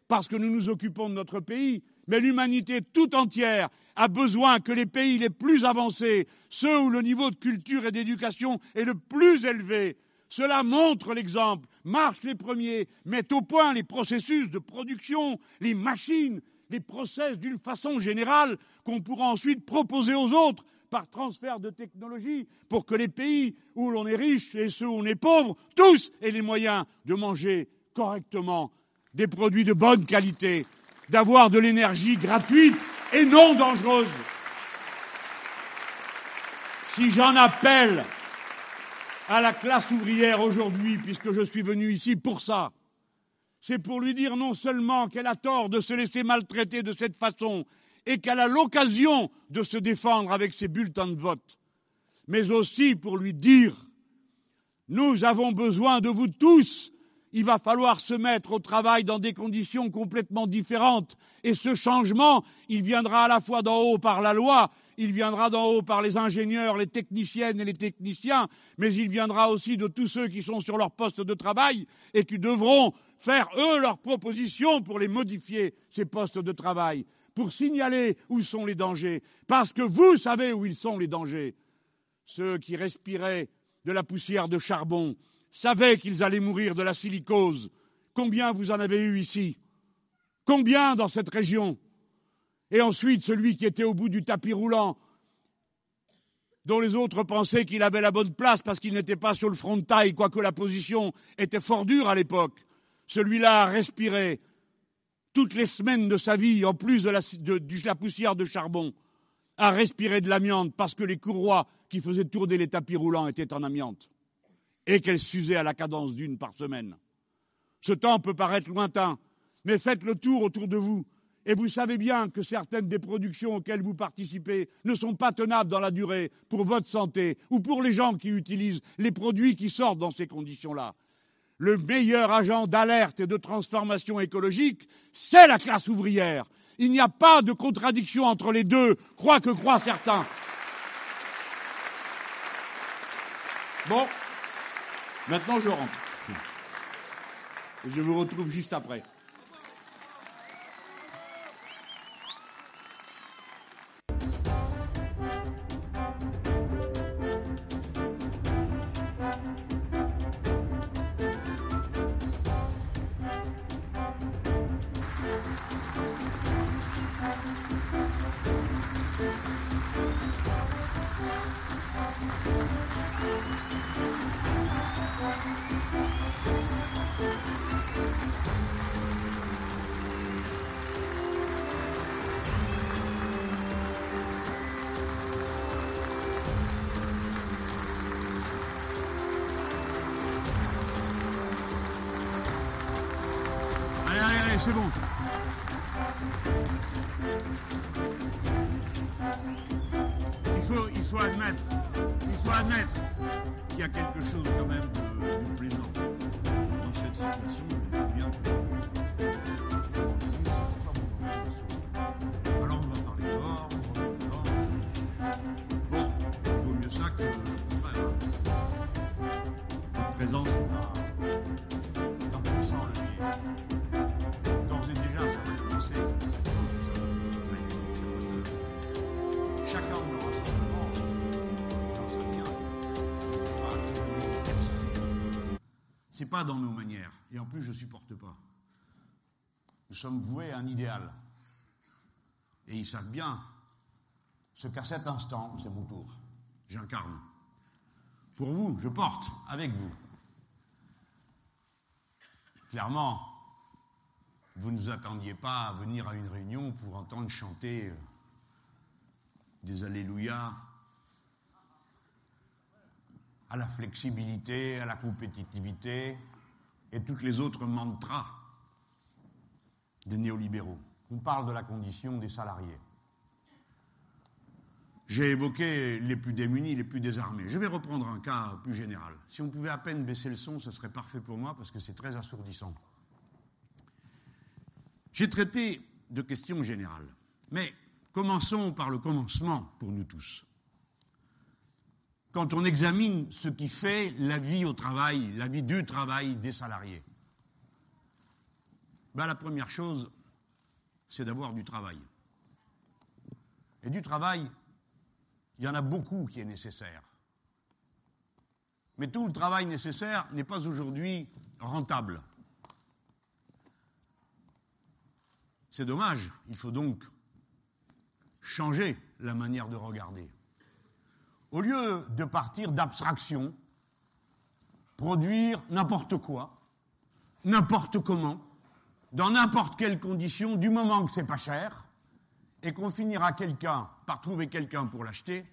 parce que nous nous occupons de notre pays, mais l'humanité tout entière a besoin que les pays les plus avancés, ceux où le niveau de culture et d'éducation est le plus élevé, cela montre l'exemple, marchent les premiers, mettent au point les processus de production, les machines, les process d'une façon générale qu'on pourra ensuite proposer aux autres par transfert de technologie pour que les pays où l'on est riche et ceux où on est pauvre, tous aient les moyens de manger correctement des produits de bonne qualité d'avoir de l'énergie gratuite et non dangereuse. Si j'en appelle à la classe ouvrière aujourd'hui, puisque je suis venu ici pour ça, c'est pour lui dire non seulement qu'elle a tort de se laisser maltraiter de cette façon et qu'elle a l'occasion de se défendre avec ses bulletins de vote, mais aussi pour lui dire nous avons besoin de vous tous il va falloir se mettre au travail dans des conditions complètement différentes. Et ce changement, il viendra à la fois d'en haut par la loi, il viendra d'en haut par les ingénieurs, les techniciennes et les techniciens, mais il viendra aussi de tous ceux qui sont sur leur poste de travail et qui devront faire, eux, leurs propositions pour les modifier, ces postes de travail. Pour signaler où sont les dangers, parce que vous savez où ils sont les dangers. Ceux qui respiraient de la poussière de charbon savaient qu'ils allaient mourir de la silicose. Combien vous en avez eu ici? Combien dans cette région? Et ensuite, celui qui était au bout du tapis roulant, dont les autres pensaient qu'il avait la bonne place parce qu'il n'était pas sur le front de taille, quoique la position était fort dure à l'époque. Celui-là a respiré toutes les semaines de sa vie, en plus de la, poussière de charbon, a respiré de l'amiante parce que les courroies qui faisaient tourner les tapis roulants étaient en amiante et qu'elles s'usaient à la cadence d'une par semaine. Ce temps peut paraître lointain, mais faites le tour autour de vous et vous savez bien que certaines des productions auxquelles vous participez ne sont pas tenables dans la durée pour votre santé ou pour les gens qui utilisent les produits qui sortent dans ces conditions-là. Le meilleur agent d'alerte et de transformation écologique, c'est la classe ouvrière. Il n'y a pas de contradiction entre les deux, croient que croient certains. Bon, maintenant je rentre. Je vous retrouve juste après. C'est bon. Chose quand même de, plaisant dans cette situation. Bien Alors on va parler d'or, on va. Bon, il vaut mieux ça que le contraire. C'est pas dans nos manières. Et en plus, je supporte pas. Nous sommes voués à un idéal. Et ils savent bien ce qu'à cet instant, c'est mon tour. J'incarne. Pour vous, je porte avec vous. Clairement, vous ne vous attendiez pas à venir à une réunion pour entendre chanter euh, des Alléluia à la flexibilité, à la compétitivité et toutes les autres mantras des néolibéraux. On parle de la condition des salariés. J'ai évoqué les plus démunis, les plus désarmés. Je vais reprendre un cas plus général. Si on pouvait à peine baisser le son, ce serait parfait pour moi parce que c'est très assourdissant. J'ai traité de questions générales, mais commençons par le commencement pour nous tous. Quand on examine ce qui fait la vie au travail, la vie du travail des salariés, ben la première chose, c'est d'avoir du travail. Et du travail, il y en a beaucoup qui est nécessaire. Mais tout le travail nécessaire n'est pas aujourd'hui rentable. C'est dommage. Il faut donc changer la manière de regarder. Au lieu de partir d'abstraction, produire n'importe quoi, n'importe comment, dans n'importe quelle condition, du moment que c'est pas cher, et qu'on finira quelqu'un par trouver quelqu'un pour l'acheter,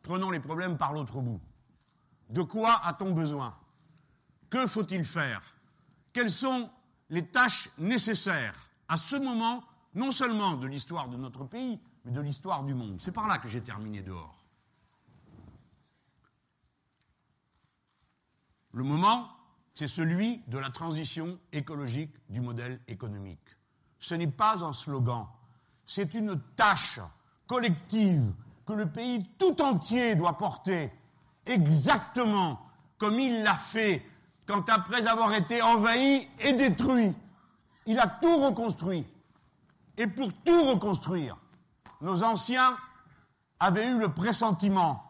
prenons les problèmes par l'autre bout. De quoi a-t-on besoin? Que faut-il faire? Quelles sont les tâches nécessaires à ce moment, non seulement de l'histoire de notre pays, mais de l'histoire du monde? C'est par là que j'ai terminé dehors. Le moment, c'est celui de la transition écologique du modèle économique. Ce n'est pas un slogan, c'est une tâche collective que le pays tout entier doit porter, exactement comme il l'a fait quand, après avoir été envahi et détruit, il a tout reconstruit. Et pour tout reconstruire, nos anciens avaient eu le pressentiment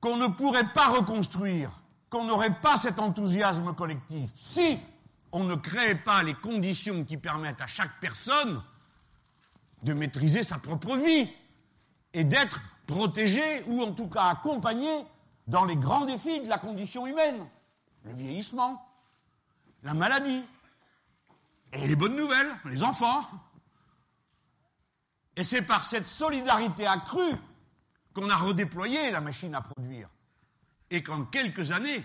qu'on ne pourrait pas reconstruire, qu'on n'aurait pas cet enthousiasme collectif si on ne créait pas les conditions qui permettent à chaque personne de maîtriser sa propre vie et d'être protégé ou en tout cas accompagné dans les grands défis de la condition humaine. Le vieillissement, la maladie, et les bonnes nouvelles, les enfants. Et c'est par cette solidarité accrue qu'on a redéployé la machine à produire. Et qu'en quelques années,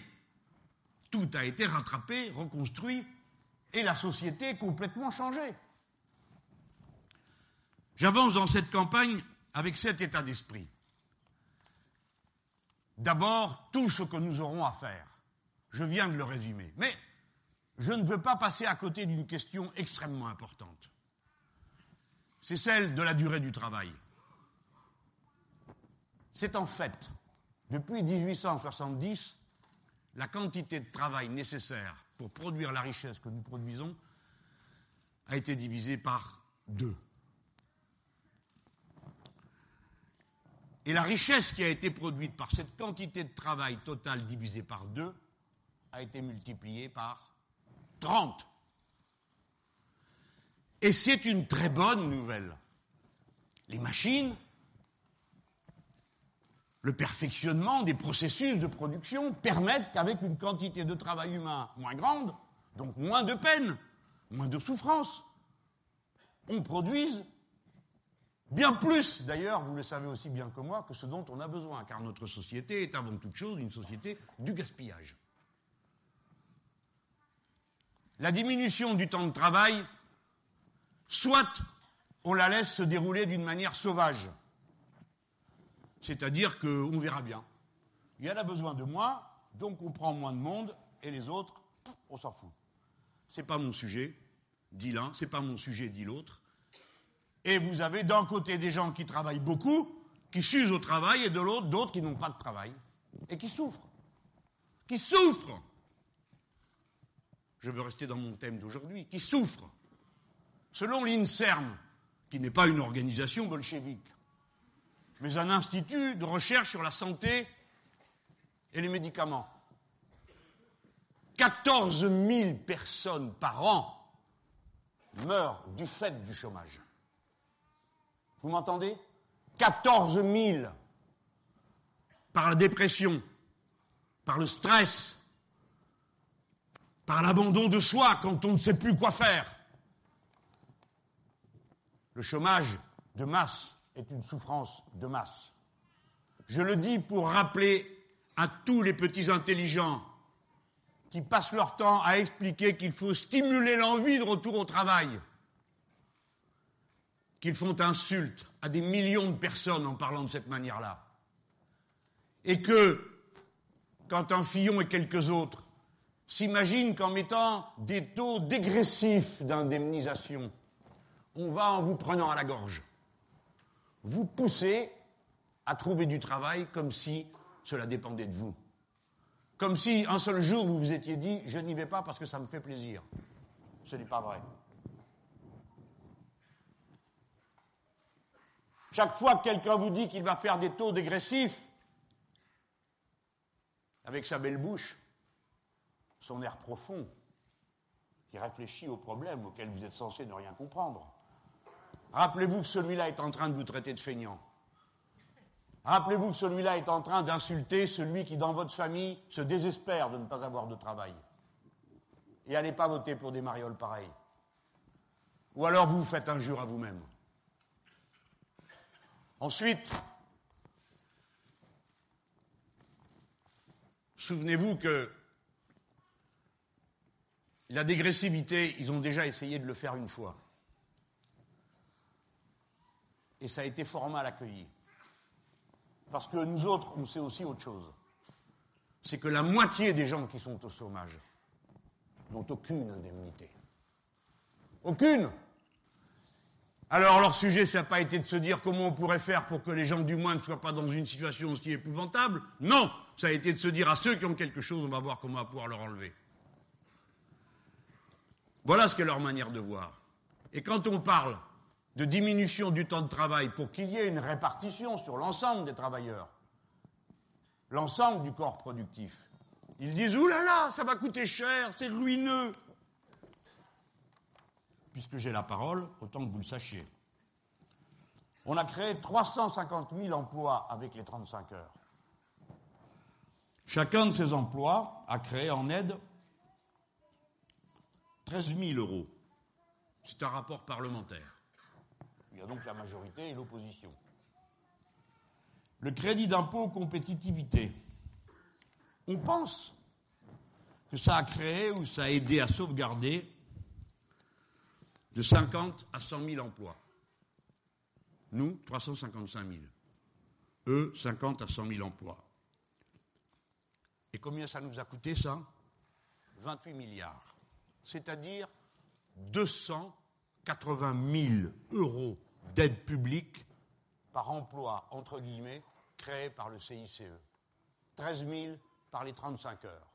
tout a été rattrapé, reconstruit, et la société complètement changée. J'avance dans cette campagne avec cet état d'esprit. D'abord, tout ce que nous aurons à faire. Je viens de le résumer. Mais je ne veux pas passer à côté d'une question extrêmement importante. C'est celle de la durée du travail. C'est en fait, depuis 1870, la quantité de travail nécessaire pour produire la richesse que nous produisons a été divisée par deux. Et la richesse qui a été produite par cette quantité de travail totale divisée par deux a été multipliée par 30. Et c'est une très bonne nouvelle. Les machines, le perfectionnement des processus de production permettent qu'avec une quantité de travail humain moins grande, donc moins de peine, moins de souffrance, on produise Bien plus, d'ailleurs, vous le savez aussi bien que moi, que ce dont on a besoin, car notre société est avant toute chose une société du gaspillage. La diminution du temps de travail, soit on la laisse se dérouler d'une manière sauvage, c'est-à-dire qu'on verra bien. Il y en a besoin de moi, donc on prend moins de monde, et les autres, on s'en fout. C'est pas mon sujet, dit l'un, c'est pas mon sujet, dit l'autre. Et vous avez d'un côté des gens qui travaillent beaucoup, qui s'usent au travail, et de l'autre d'autres qui n'ont pas de travail et qui souffrent. Qui souffrent. Je veux rester dans mon thème d'aujourd'hui. Qui souffrent. Selon l'INSERM, qui n'est pas une organisation bolchevique, mais un institut de recherche sur la santé et les médicaments. 14 000 personnes par an meurent du fait du chômage. Vous m'entendez? 14 000 par la dépression, par le stress, par l'abandon de soi quand on ne sait plus quoi faire. Le chômage de masse est une souffrance de masse. Je le dis pour rappeler à tous les petits intelligents qui passent leur temps à expliquer qu'il faut stimuler l'envie de retour au travail qu'ils font insulte à des millions de personnes en parlant de cette manière-là. Et que, quand un Fillon et quelques autres s'imaginent qu'en mettant des taux dégressifs d'indemnisation, on va en vous prenant à la gorge, vous poussez à trouver du travail comme si cela dépendait de vous. Comme si un seul jour vous vous étiez dit je n'y vais pas parce que ça me fait plaisir. Ce n'est pas vrai. Chaque fois que quelqu'un vous dit qu'il va faire des taux dégressifs, avec sa belle bouche, son air profond, qui réfléchit aux problèmes auxquels vous êtes censé ne rien comprendre. Rappelez-vous que celui-là est en train de vous traiter de feignant. Rappelez-vous que celui-là est en train d'insulter celui qui, dans votre famille, se désespère de ne pas avoir de travail. Et allez pas voter pour des marioles pareilles. Ou alors vous vous faites injure à vous-même. Ensuite, souvenez-vous que la dégressivité, ils ont déjà essayé de le faire une fois. Et ça a été fort mal accueilli. Parce que nous autres, on sait aussi autre chose. C'est que la moitié des gens qui sont au chômage n'ont aucune indemnité. Aucune alors leur sujet, ça n'a pas été de se dire comment on pourrait faire pour que les gens du moins ne soient pas dans une situation aussi épouvantable. Non, ça a été de se dire à ceux qui ont quelque chose, on va voir comment on va pouvoir leur enlever. Voilà ce qu'est leur manière de voir. Et quand on parle de diminution du temps de travail pour qu'il y ait une répartition sur l'ensemble des travailleurs, l'ensemble du corps productif, ils disent Ouh là là, ça va coûter cher, c'est ruineux. Puisque j'ai la parole, autant que vous le sachiez. On a créé 350 000 emplois avec les 35 heures. Chacun de ces emplois a créé en aide 13 000 euros. C'est un rapport parlementaire. A donc la majorité et l'opposition. Le crédit d'impôt compétitivité. On pense que ça a créé ou ça a aidé à sauvegarder de 50 à 100 000 emplois. Nous, 355 000. Eux, 50 à 100 000 emplois. Et combien ça nous a coûté ça? 28 milliards. C'est-à-dire 280 000 euros d'aide publique par emploi, entre guillemets, créé par le CICE. 13 000 par les 35 heures.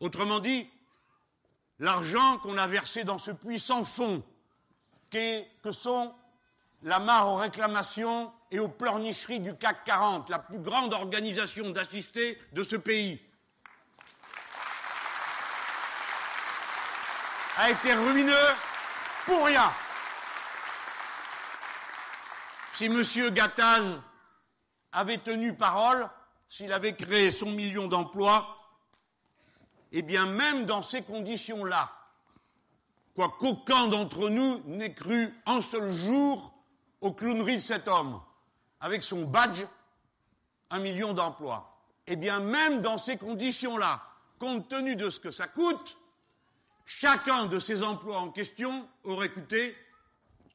Autrement dit, l'argent qu'on a versé dans ce puits sans fond, que sont la mare aux réclamations et aux pleurnicheries du CAC 40, la plus grande organisation d'assistés de ce pays, a été ruineux pour rien. Si M. Gattaz avait tenu parole, s'il avait créé son million d'emplois, eh bien même dans ces conditions-là, quoi qu'aucun d'entre nous n'ait cru un seul jour aux clowneries de cet homme, avec son badge, un million d'emplois. Eh bien même dans ces conditions-là, compte tenu de ce que ça coûte, chacun de ces emplois en question aurait coûté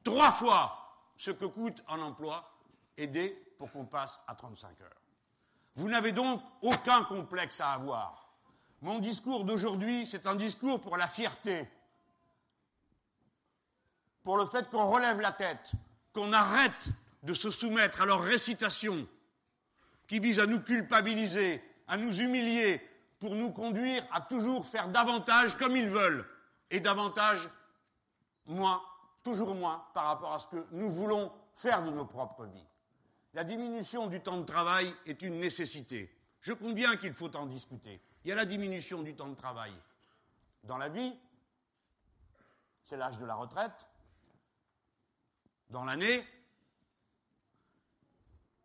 trois fois ce que coûte un emploi aidé pour qu'on passe à 35 heures. Vous n'avez donc aucun complexe à avoir. Mon discours d'aujourd'hui, c'est un discours pour la fierté, pour le fait qu'on relève la tête, qu'on arrête de se soumettre à leurs récitations qui visent à nous culpabiliser, à nous humilier, pour nous conduire à toujours faire davantage comme ils veulent, et davantage moins, toujours moins, par rapport à ce que nous voulons faire de nos propres vies. La diminution du temps de travail est une nécessité. Je compte bien qu'il faut en discuter. Il y a la diminution du temps de travail dans la vie, c'est l'âge de la retraite, dans l'année,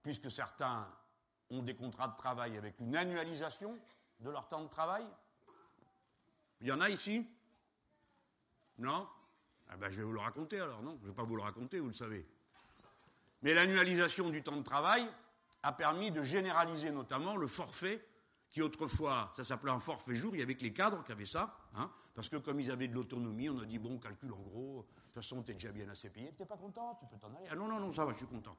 puisque certains ont des contrats de travail avec une annualisation, de leur temps de travail Il y en a ici? Non? Ah ben, Je vais vous le raconter alors, non? Je ne vais pas vous le raconter, vous le savez. Mais l'annualisation du temps de travail a permis de généraliser notamment le forfait qui autrefois, ça s'appelait un forfait jour, il y avait que les cadres qui avaient ça, hein, parce que comme ils avaient de l'autonomie, on a dit, bon, calcul en gros, de toute façon, t'es déjà bien assez payé, t'es pas content, tu peux t'en aller. Ah non, non, non, ça va, je suis content.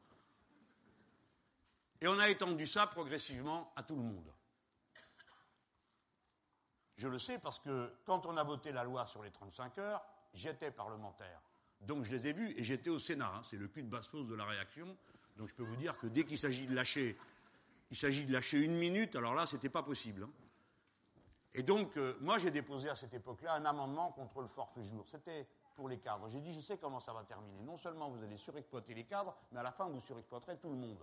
Et on a étendu ça progressivement à tout le monde. Je le sais parce que quand on a voté la loi sur les 35 heures, j'étais parlementaire. Donc je les ai vus et j'étais au Sénat. Hein. c'est le cul de basse-fosse de la réaction. Donc je peux vous dire que dès qu'il s'agit de lâcher, il s'agit de lâcher une minute, alors là, c'était pas possible. Hein. Et donc, euh, moi, j'ai déposé à cette époque-là un amendement contre le forfait jour. C'était pour les cadres. J'ai dit, je sais comment ça va terminer. Non seulement vous allez surexploiter les cadres, mais à la fin, vous surexploiterez tout le monde.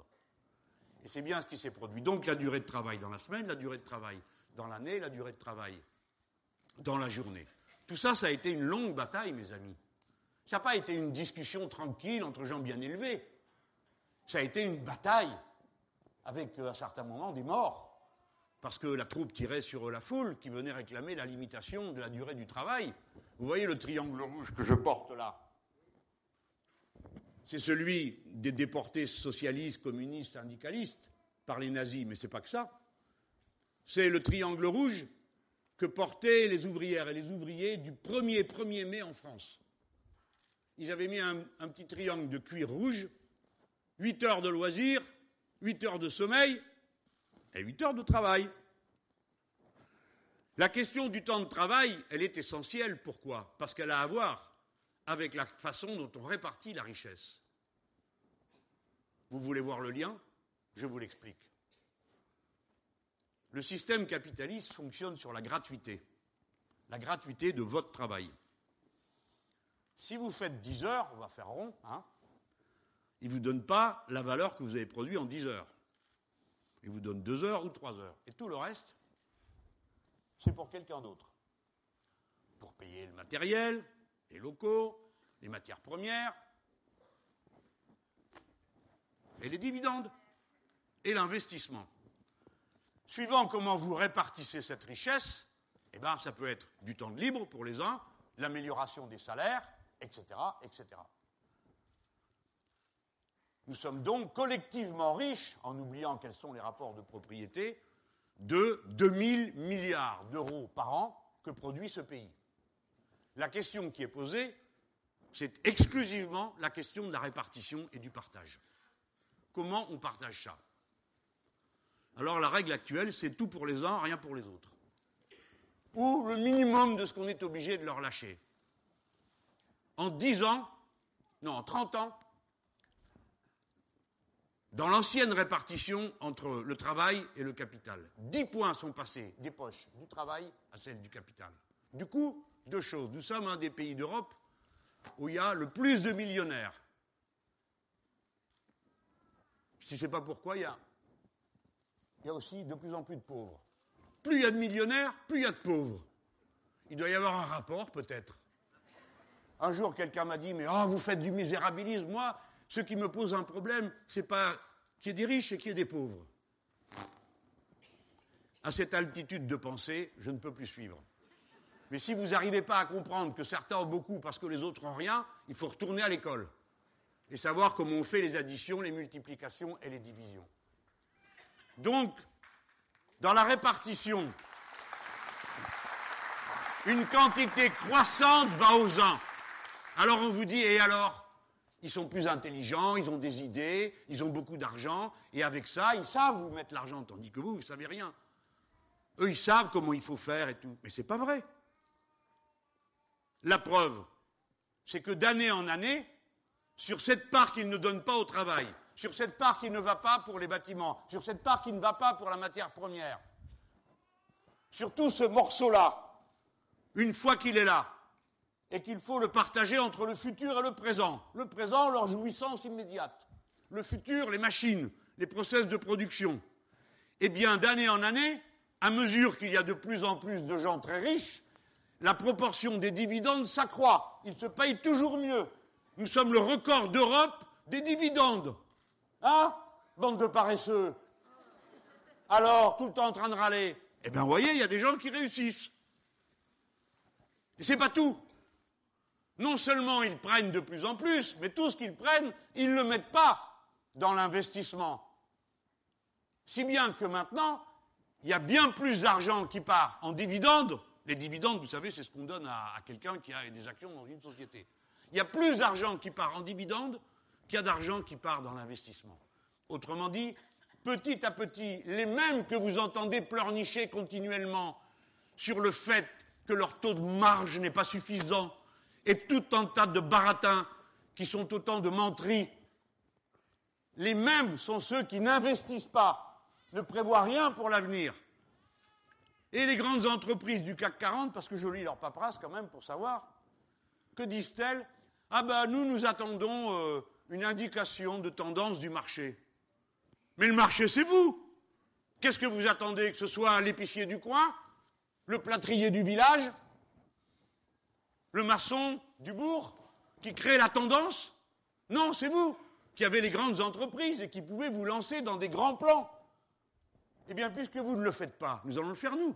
Et c'est bien ce qui s'est produit. Donc, la durée de travail dans la semaine, la durée de travail dans l'année, la durée de travail dans la journée. Tout ça, ça a été une longue bataille, mes amis. Ça n'a pas été une discussion tranquille entre gens bien élevés. Ça a été une bataille avec, euh, à certains moments, des morts. Parce que la troupe tirait sur la foule qui venait réclamer la limitation de la durée du travail. Vous voyez le triangle rouge que je porte là? C'est celui des déportés socialistes, communistes, syndicalistes par les nazis, mais c'est pas que ça c'est le triangle rouge que portaient les ouvrières et les ouvriers du 1er 1er mai en France. Ils avaient mis un, un petit triangle de cuir rouge, 8 heures de loisirs, 8 heures de sommeil et 8 heures de travail. La question du temps de travail, elle est essentielle. Pourquoi? Parce qu'elle a à voir avec la façon dont on répartit la richesse. Vous voulez voir le lien? Je vous l'explique. Le système capitaliste fonctionne sur la gratuité, la gratuité de votre travail. Si vous faites 10 heures, on va faire rond, hein, il ne vous donne pas la valeur que vous avez produite en 10 heures. Il vous donne 2 heures ou 3 heures. Et tout le reste, c'est pour quelqu'un d'autre. Pour payer le matériel, les locaux, les matières premières, et les dividendes, et l'investissement. Suivant comment vous répartissez cette richesse, eh ben, ça peut être du temps de libre pour les uns, l'amélioration des salaires, etc., etc. Nous sommes donc collectivement riches, en oubliant quels sont les rapports de propriété, de 2000 milliards d'euros par an que produit ce pays. La question qui est posée, c'est exclusivement la question de la répartition et du partage. Comment on partage ça? Alors la règle actuelle, c'est tout pour les uns, rien pour les autres. Ou le minimum de ce qu'on est obligé de leur lâcher. En 10 ans, non, en 30 ans, dans l'ancienne répartition entre le travail et le capital, 10 points sont passés des poches du travail à celles du capital. Du coup, deux choses. Nous sommes un des pays d'Europe où il y a le plus de millionnaires. Si je ne sais pas pourquoi, il y, a, il y a aussi de plus en plus de pauvres. Plus il y a de millionnaires, plus il y a de pauvres. Il doit y avoir un rapport, peut-être. Un jour, quelqu'un m'a dit, mais oh, vous faites du misérabilisme. Moi, ce qui me pose un problème, c'est pas qu'il y ait des riches et qu'il y ait des pauvres. À cette altitude de pensée, je ne peux plus suivre. Mais si vous n'arrivez pas à comprendre que certains ont beaucoup parce que les autres n'ont rien, il faut retourner à l'école et savoir comment on fait les additions, les multiplications et les divisions. Donc, dans la répartition, une quantité croissante va aux uns. Alors on vous dit, et alors ils sont plus intelligents, ils ont des idées, ils ont beaucoup d'argent, et avec ça, ils savent vous mettre l'argent, tandis que vous, vous ne savez rien. Eux, ils savent comment il faut faire et tout. Mais ce n'est pas vrai. La preuve, c'est que d'année en année, sur cette part qu'ils ne donnent pas au travail, sur cette part qui ne va pas pour les bâtiments, sur cette part qui ne va pas pour la matière première, sur tout ce morceau-là, une fois qu'il est là, et qu'il faut le partager entre le futur et le présent. Le présent, leur jouissance immédiate. Le futur, les machines, les process de production. Eh bien, d'année en année, à mesure qu'il y a de plus en plus de gens très riches, la proportion des dividendes s'accroît. Ils se payent toujours mieux. Nous sommes le record d'Europe des dividendes. Hein Bande de paresseux. Alors, tout le temps en train de râler. Eh bien, vous voyez, il y a des gens qui réussissent. Et c'est pas tout non seulement ils prennent de plus en plus, mais tout ce qu'ils prennent, ils ne le mettent pas dans l'investissement. Si bien que maintenant, il y a bien plus d'argent qui part en dividendes. Les dividendes, vous savez, c'est ce qu'on donne à, quelqu'un qui a des actions dans une société. Il y a plus d'argent qui part en dividendes qu'il y a d'argent qui part dans l'investissement. Autrement dit, petit à petit, les mêmes que vous entendez pleurnicher continuellement sur le fait que leur taux de marge n'est pas suffisant, et tout un tas de baratins qui sont autant de menteries. Les mêmes sont ceux qui n'investissent pas, ne prévoient rien pour l'avenir. Et les grandes entreprises du CAC 40, parce que je lis leur paperasse quand même pour savoir, que disent-elles? Ah ben nous, nous attendons euh, une indication de tendance du marché. Mais le marché, c'est vous. Qu'est-ce que vous attendez Que ce soit l'épicier du coin, le plâtrier du village, le maçon du bourg qui crée la tendance? Non, c'est vous qui avez les grandes entreprises et qui pouvez vous lancer dans des grands plans. Eh bien, puisque vous ne le faites pas, nous allons le faire nous.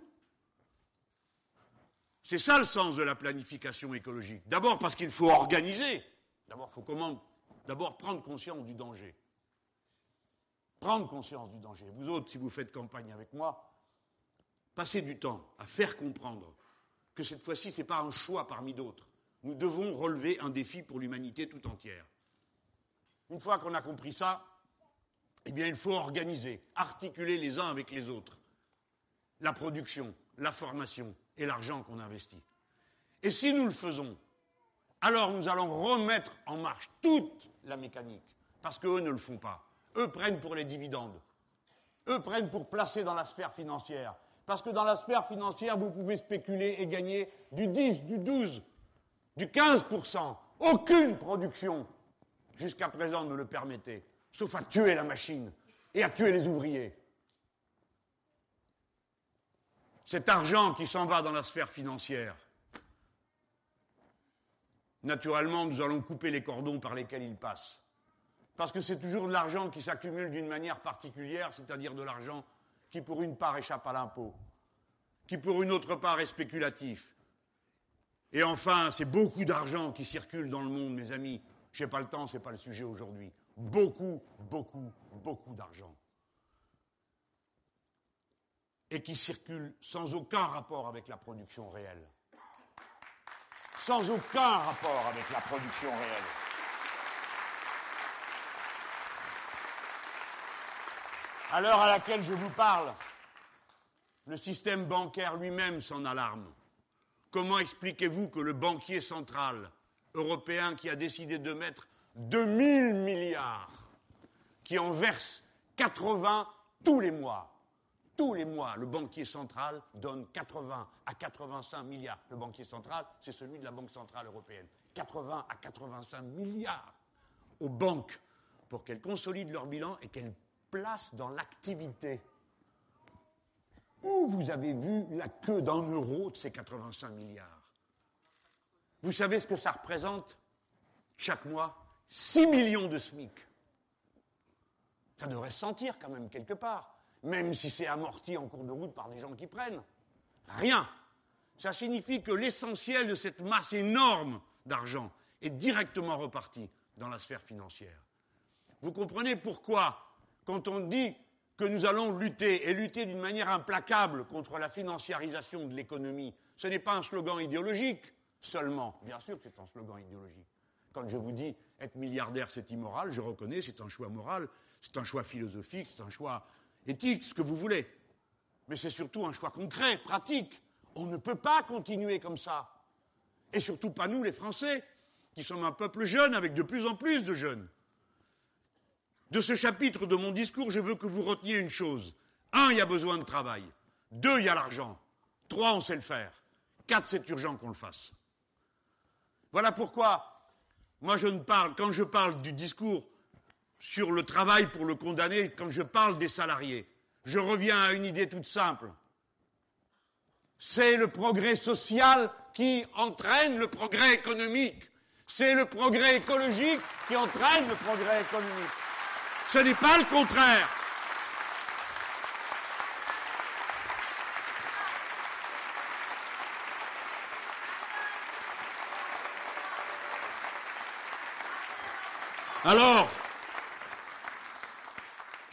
C'est ça le sens de la planification écologique. D'abord parce qu'il faut organiser. D'abord, il faut comment D'abord prendre conscience du danger. Prendre conscience du danger. Vous autres, si vous faites campagne avec moi, passez du temps à faire comprendre que cette fois-ci, ce n'est pas un choix parmi d'autres. Nous devons relever un défi pour l'humanité tout entière. Une fois qu'on a compris ça, eh bien, il faut organiser, articuler les uns avec les autres la production, la formation et l'argent qu'on investit. Et si nous le faisons, alors nous allons remettre en marche toute la mécanique, parce qu'eux ne le font pas. Eux prennent pour les dividendes. Eux prennent pour placer dans la sphère financière. Parce que dans la sphère financière, vous pouvez spéculer et gagner du 10, du 12, du 15%. Aucune production jusqu'à présent ne le permettait, sauf à tuer la machine et à tuer les ouvriers. Cet argent qui s'en va dans la sphère financière, naturellement, nous allons couper les cordons par lesquels il passe. Parce que c'est toujours de l'argent qui s'accumule d'une manière particulière, c'est-à-dire de l'argent qui pour une part échappe à l'impôt, qui pour une autre part est spéculatif. Et enfin, c'est beaucoup d'argent qui circule dans le monde, mes amis. Je n'ai pas le temps, ce n'est pas le sujet aujourd'hui. Beaucoup, beaucoup, beaucoup d'argent. Et qui circule sans aucun rapport avec la production réelle. Sans aucun rapport avec la production réelle. À l'heure à laquelle je vous parle, le système bancaire lui-même s'en alarme. Comment expliquez-vous que le banquier central européen qui a décidé de mettre 2000 milliards, qui en verse 80 tous les mois, tous les mois, le banquier central donne 80 à 85 milliards. Le banquier central, c'est celui de la Banque centrale européenne. 80 à 85 milliards aux banques pour qu'elles consolident leur bilan et qu'elles place dans l'activité. Où vous avez vu la queue d'un euro de ces 85 milliards? Vous savez ce que ça représente? Chaque mois 6 millions de SMIC. Ça devrait se sentir quand même quelque part, même si c'est amorti en cours de route par des gens qui prennent. Rien. Ça signifie que l'essentiel de cette masse énorme d'argent est directement reparti dans la sphère financière. Vous comprenez pourquoi quand on dit que nous allons lutter, et lutter d'une manière implacable contre la financiarisation de l'économie, ce n'est pas un slogan idéologique seulement. Bien sûr que c'est un slogan idéologique. Quand je vous dis être milliardaire, c'est immoral, je reconnais, c'est un choix moral, c'est un choix philosophique, c'est un choix éthique, ce que vous voulez. Mais c'est surtout un choix concret, pratique. On ne peut pas continuer comme ça. Et surtout pas nous, les Français, qui sommes un peuple jeune avec de plus en plus de jeunes. De ce chapitre de mon discours, je veux que vous reteniez une chose. Un, il y a besoin de travail. Deux, il y a l'argent. Trois, on sait le faire. Quatre, c'est urgent qu'on le fasse. Voilà pourquoi, moi, je ne parle, quand je parle du discours sur le travail pour le condamner, quand je parle des salariés, je reviens à une idée toute simple. C'est le progrès social qui entraîne le progrès économique. C'est le progrès écologique qui entraîne le progrès économique. Ce n'est pas le contraire. Alors,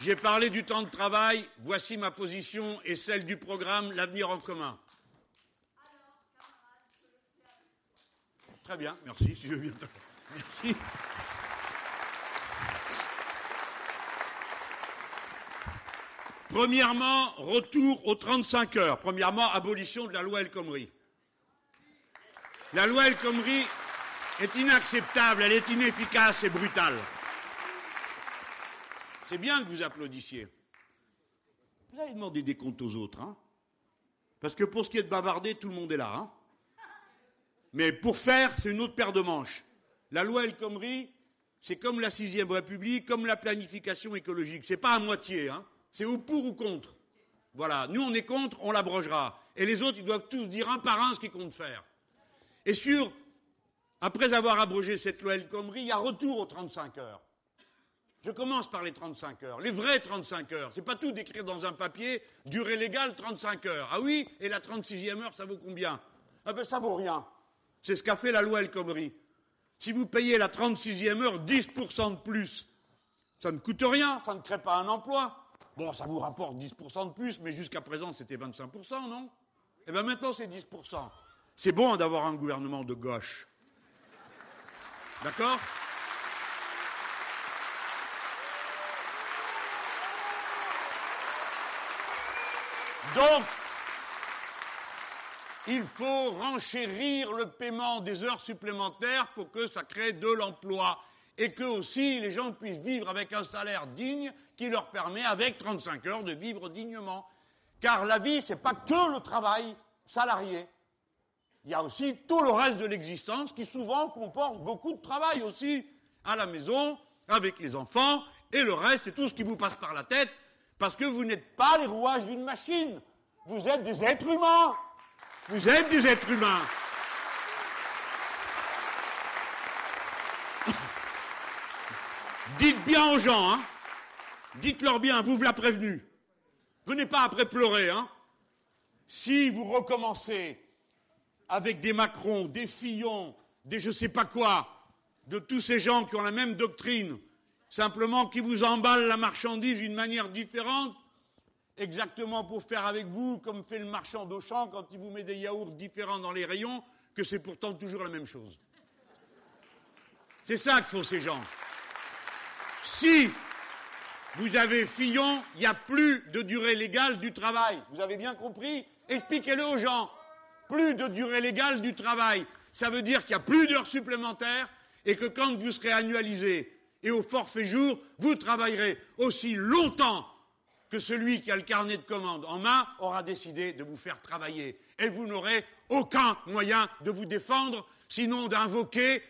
j'ai parlé du temps de travail, voici ma position et celle du programme L'avenir en commun. Très bien, merci, si je. Merci. Premièrement, retour aux 35 heures. Premièrement, abolition de la loi El Khomri. La loi El Khomri est inacceptable, elle est inefficace et brutale. C'est bien que vous applaudissiez. Vous allez demander des comptes aux autres, hein Parce que pour ce qui est de bavarder, tout le monde est là, hein Mais pour faire, c'est une autre paire de manches. La loi El Khomri, c'est comme la sixième République, comme la planification écologique. C'est pas à moitié, hein c'est ou pour ou contre. Voilà. Nous, on est contre, on l'abrogera. Et les autres, ils doivent tous dire un par un ce qu'ils comptent faire. Et sur, après avoir abrogé cette loi El Khomri, il y a retour aux 35 heures. Je commence par les 35 heures. Les vraies 35 heures. C'est pas tout d'écrire dans un papier, durée légale 35 heures. Ah oui? Et la 36e heure, ça vaut combien? Ah ben, ça vaut rien. C'est ce qu'a fait la loi El Khomri. Si vous payez la 36e heure 10% de plus, ça ne coûte rien, ça ne crée pas un emploi. Bon, ça vous rapporte 10% de plus, mais jusqu'à présent, c'était 25%, non? Eh bien, maintenant, c'est 10%. C'est bon d'avoir un gouvernement de gauche. D'accord? Donc, il faut renchérir le paiement des heures supplémentaires pour que ça crée de l'emploi et que aussi les gens puissent vivre avec un salaire digne qui leur permet, avec 35 heures, de vivre dignement. Car la vie, c'est pas que le travail salarié. il y a aussi tout le reste de l'existence qui souvent comporte beaucoup de travail aussi, à la maison, avec les enfants, et le reste, et tout ce qui vous passe par la tête, parce que vous n'êtes pas les rouages d'une machine. Vous êtes des êtres humains. Vous êtes des êtres humains. [COUGHS] Dites bien aux gens, hein. Dites-leur bien, vous vous l'a prévenu. Venez pas après pleurer, hein. Si vous recommencez avec des Macron, des Fillon, des je sais pas quoi, de tous ces gens qui ont la même doctrine, simplement qui vous emballent la marchandise d'une manière différente, exactement pour faire avec vous comme fait le marchand d'Auchan quand il vous met des yaourts différents dans les rayons, que c'est pourtant toujours la même chose. C'est ça que font ces gens. Si vous avez Fillon, il n'y a plus de durée légale du travail. Vous avez bien compris? Expliquez-le aux gens. Plus de durée légale du travail. Ça veut dire qu'il n'y a plus d'heures supplémentaires et que quand vous serez annualisé et au forfait jour, vous travaillerez aussi longtemps que celui qui a le carnet de commande en main aura décidé de vous faire travailler. Et vous n'aurez aucun moyen de vous défendre, sinon d'invoquer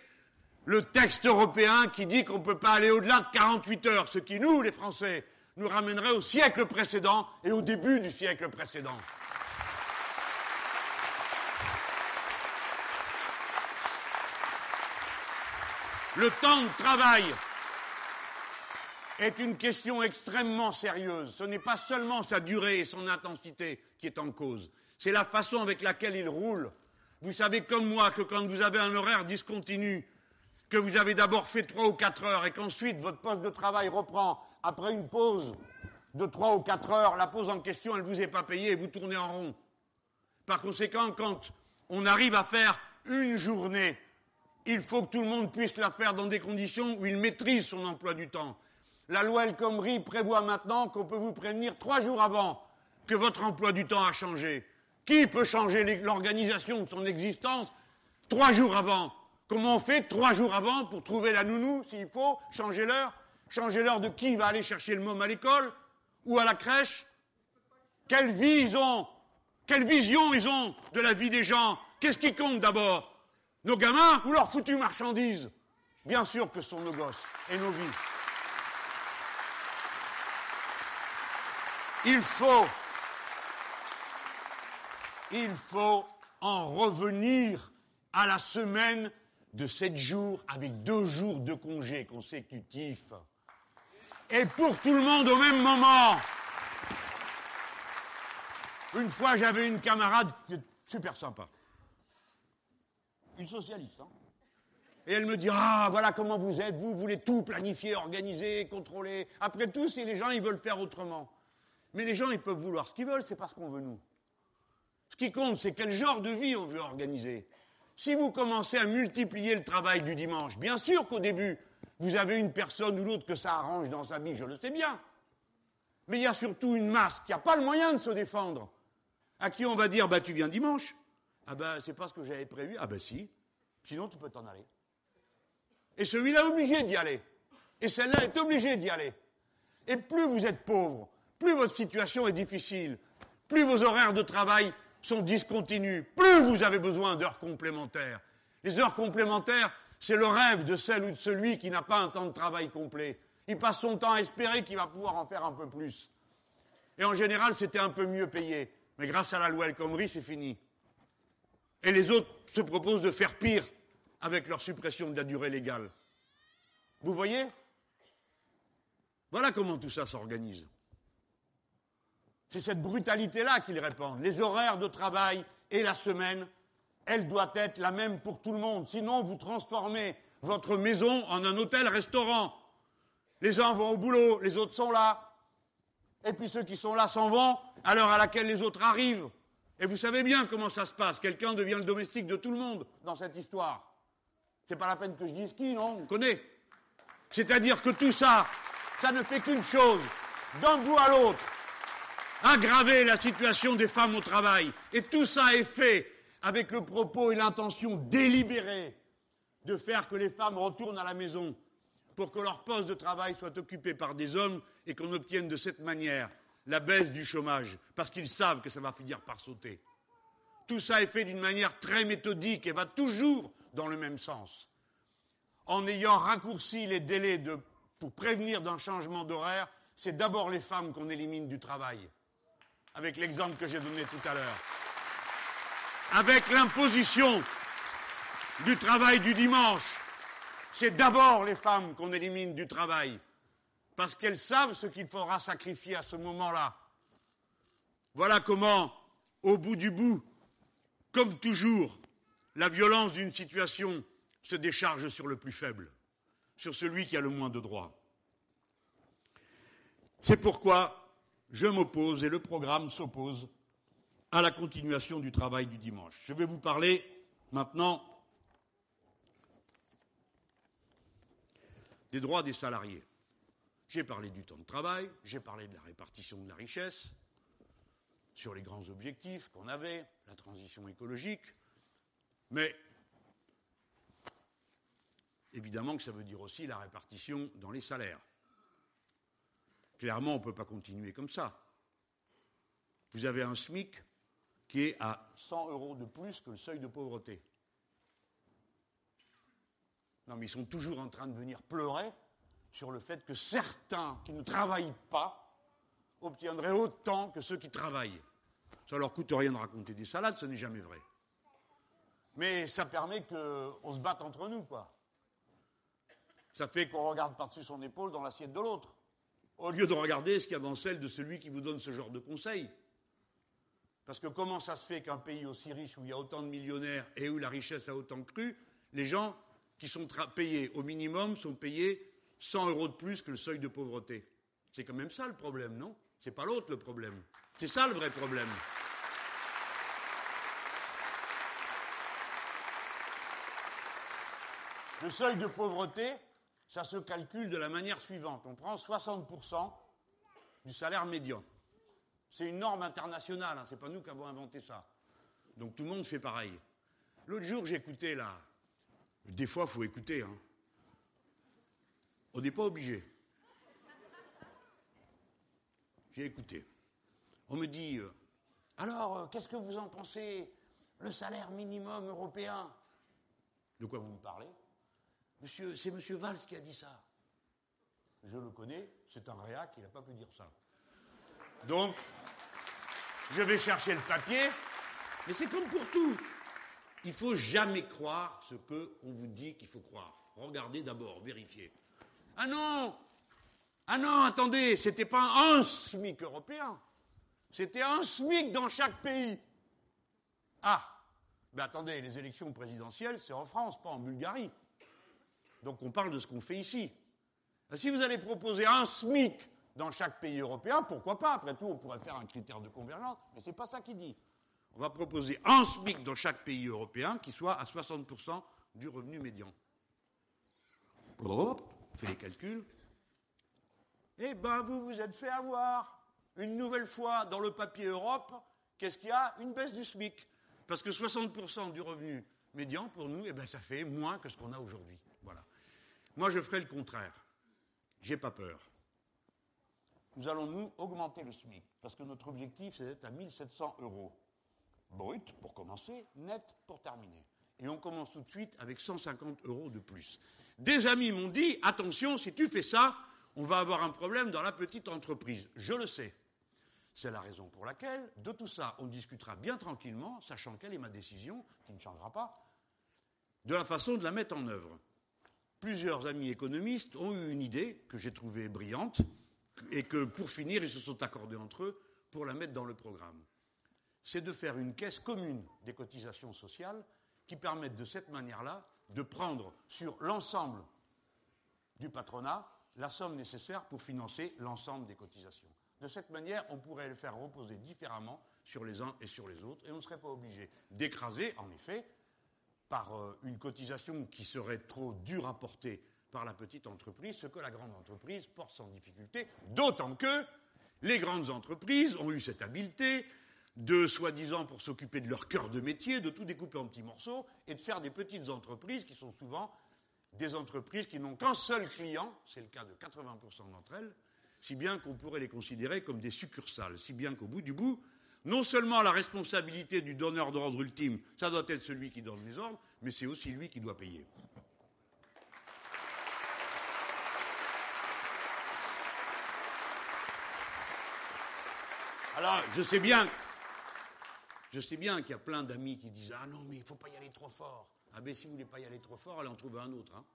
le texte européen qui dit qu'on ne peut pas aller au-delà de 48 heures, ce qui, nous, les Français, nous ramènerait au siècle précédent et au début du siècle précédent. Le temps de travail est une question extrêmement sérieuse. Ce n'est pas seulement sa durée et son intensité qui est en cause, c'est la façon avec laquelle il roule. Vous savez comme moi que quand vous avez un horaire discontinu, que vous avez d'abord fait trois ou quatre heures et qu'ensuite votre poste de travail reprend après une pause de trois ou quatre heures, la pause en question, elle ne vous est pas payée et vous tournez en rond. Par conséquent, quand on arrive à faire une journée il faut que tout le monde puisse la faire dans des conditions où il maîtrise son emploi du temps. La loi El Khomri prévoit maintenant qu'on peut vous prévenir trois jours avant que votre emploi du temps a changé. Qui peut changer l'organisation de son existence trois jours avant? Comment on fait trois jours avant pour trouver la nounou, s'il faut, changer l'heure? Changer l'heure de qui va aller chercher le môme à l'école ou à la crèche? Quelle vie ils ont? Quelle vision ils ont de la vie des gens? Qu'est-ce qui compte d'abord? Nos gamins ou leurs foutues marchandises? Bien sûr que ce sont nos gosses et nos vies. Il faut, il faut en revenir à la semaine de sept jours avec deux jours de congé consécutifs. Et pour tout le monde au même moment. Une fois, j'avais une camarade super sympa une socialiste. Hein. Et elle me dit Ah, voilà comment vous êtes, vous voulez tout planifier, organiser, contrôler. Après tout, si les gens ils veulent faire autrement. Mais les gens ils peuvent vouloir ce qu'ils veulent, c'est pas ce qu'on veut nous. Ce qui compte, c'est quel genre de vie on veut organiser. Si vous commencez à multiplier le travail du dimanche, bien sûr qu'au début, vous avez une personne ou l'autre que ça arrange dans sa vie, je le sais bien. Mais il y a surtout une masse qui n'a pas le moyen de se défendre, à qui on va dire bah tu viens dimanche. Ah ben, c'est pas ce que j'avais prévu. Ah ben si. Sinon, tu peux t'en aller. Et celui-là est obligé d'y aller. Et celle-là est obligée d'y aller. Et plus vous êtes pauvre, plus votre situation est difficile, plus vos horaires de travail sont discontinus, plus vous avez besoin d'heures complémentaires. Les heures complémentaires, c'est le rêve de celle ou de celui qui n'a pas un temps de travail complet. Il passe son temps à espérer qu'il va pouvoir en faire un peu plus. Et en général, c'était un peu mieux payé. Mais grâce à la loi El Khomri, c'est fini. Et les autres se proposent de faire pire avec leur suppression de la durée légale. Vous voyez? Voilà comment tout ça s'organise. C'est cette brutalité-là qu'ils répandent. Les horaires de travail et la semaine, elle doit être la même pour tout le monde. Sinon, vous transformez votre maison en un hôtel-restaurant. Les uns vont au boulot, les autres sont là. Et puis ceux qui sont là s'en vont à l'heure à laquelle les autres arrivent. Et vous savez bien comment ça se passe. Quelqu'un devient le domestique de tout le monde dans cette histoire. C'est pas la peine que je dise qui, non On connaît. C'est-à-dire que tout ça, ça ne fait qu'une chose, d'un bout à l'autre, aggraver la situation des femmes au travail. Et tout ça est fait avec le propos et l'intention délibérée de faire que les femmes retournent à la maison pour que leur poste de travail soit occupé par des hommes et qu'on obtienne de cette manière la baisse du chômage, parce qu'ils savent que ça va finir par sauter. Tout ça est fait d'une manière très méthodique et va toujours dans le même sens. En ayant raccourci les délais pour prévenir d'un changement d'horaire, c'est d'abord les femmes qu'on élimine du travail. Avec l'exemple que j'ai donné tout à l'heure. Avec l'imposition du travail du dimanche, c'est d'abord les femmes qu'on élimine du travail. Parce qu'elles savent ce qu'il faudra sacrifier à ce moment-là. Voilà comment, au bout du bout, comme toujours, la violence d'une situation se décharge sur le plus faible, sur celui qui a le moins de droits. C'est pourquoi je m'oppose et le programme s'oppose à la continuation du travail du dimanche. Je vais vous parler maintenant des droits des salariés. J'ai parlé du temps de travail, j'ai parlé de la répartition de la richesse, sur les grands objectifs qu'on avait, la transition écologique, mais évidemment que ça veut dire aussi la répartition dans les salaires. Clairement, on ne peut pas continuer comme ça. Vous avez un SMIC qui est à 100 euros de plus que le seuil de pauvreté. Non, mais ils sont toujours en train de venir pleurer sur le fait que certains qui ne travaillent pas obtiendraient autant que ceux qui travaillent. Ça leur coûte rien de raconter des salades, ce n'est jamais vrai. Mais ça permet qu'on se batte entre nous, quoi. Ça fait qu'on regarde par-dessus son épaule dans l'assiette de l'autre, au lieu de regarder ce qu'il y a dans celle de celui qui vous donne ce genre de conseils. Parce que comment ça se fait qu'un pays aussi riche où il y a autant de millionnaires et où la richesse a autant cru, les gens qui sont payés au minimum sont payés 100 euros de plus que le seuil de pauvreté. C'est quand même ça le problème, non? C'est pas l'autre le problème. C'est ça le vrai problème. Le seuil de pauvreté, ça se calcule de la manière suivante. On prend 60% du salaire médian. C'est une norme internationale, hein, c'est pas nous qui avons inventé ça. Donc tout le monde fait pareil. L'autre jour, j'écoutais là. Des fois, il faut écouter. Hein. On n'est pas obligé. J'ai écouté. On me dit euh, Alors, euh, qu'est-ce que vous en pensez Le salaire minimum européen? De quoi vous me parlez? Monsieur, c'est Monsieur Valls qui a dit ça. Je le connais, c'est un réac, il n'a pas pu dire ça. Donc, je vais chercher le papier, mais c'est comme pour tout. Il ne faut jamais croire ce qu'on vous dit qu'il faut croire. Regardez d'abord, vérifiez. Ah non Ah non, attendez, c'était pas un SMIC européen. C'était un SMIC dans chaque pays. Ah Mais attendez, les élections présidentielles, c'est en France, pas en Bulgarie. Donc on parle de ce qu'on fait ici. Si vous allez proposer un SMIC dans chaque pays européen, pourquoi pas? Après tout, on pourrait faire un critère de convergence, mais ce n'est pas ça qui dit. On va proposer un SMIC dans chaque pays européen qui soit à 60% du revenu médian. Hop, on fait les calculs. Eh ben, vous vous êtes fait avoir. Une nouvelle fois, dans le papier Europe, qu'est-ce qu'il y a? Une baisse du SMIC. Parce que 60% du revenu médian, pour nous, eh ben, ça fait moins que ce qu'on a aujourd'hui. Moi, je ferai le contraire. J'ai pas peur. Nous allons, nous, augmenter le SMIC. Parce que notre objectif, c'est d'être à 1700 euros. Brut, pour commencer, net, pour terminer. Et on commence tout de suite avec 150 euros de plus. Des amis m'ont dit, attention, si tu fais ça, on va avoir un problème dans la petite entreprise. Je le sais. C'est la raison pour laquelle, de tout ça, on discutera bien tranquillement, sachant quelle est ma décision, qui ne changera pas, de la façon de la mettre en œuvre. Plusieurs amis économistes ont eu une idée que j'ai trouvée brillante, et que, pour finir, ils se sont accordés entre eux pour la mettre dans le programme. C'est de faire une caisse commune des cotisations sociales qui permettent de cette manière-là de prendre sur l'ensemble du patronat la somme nécessaire pour financer l'ensemble des cotisations. De cette manière, on pourrait le faire reposer différemment sur les uns et sur les autres, et on ne serait pas obligé d'écraser, en effet, par euh, une cotisation qui serait trop dure à porter par la petite entreprise, ce que la grande entreprise porte sans difficulté, d'autant que les grandes entreprises ont eu cette habileté de soi-disant pour s'occuper de leur cœur de métier, de tout découper en petits morceaux et de faire des petites entreprises qui sont souvent des entreprises qui n'ont qu'un seul client, c'est le cas de 80% d'entre elles, si bien qu'on pourrait les considérer comme des succursales, si bien qu'au bout du bout, Non seulement la responsabilité du donneur d'ordre ultime, ça doit être celui qui donne les ordres, mais c'est aussi lui qui doit payer. Alors, je sais bien, je sais bien qu'il y a plein d'amis qui disent Ah non, mais il ne faut pas y aller trop fort. Ah ben si vous ne voulez pas y aller trop fort, allez en trouver un autre. Hein.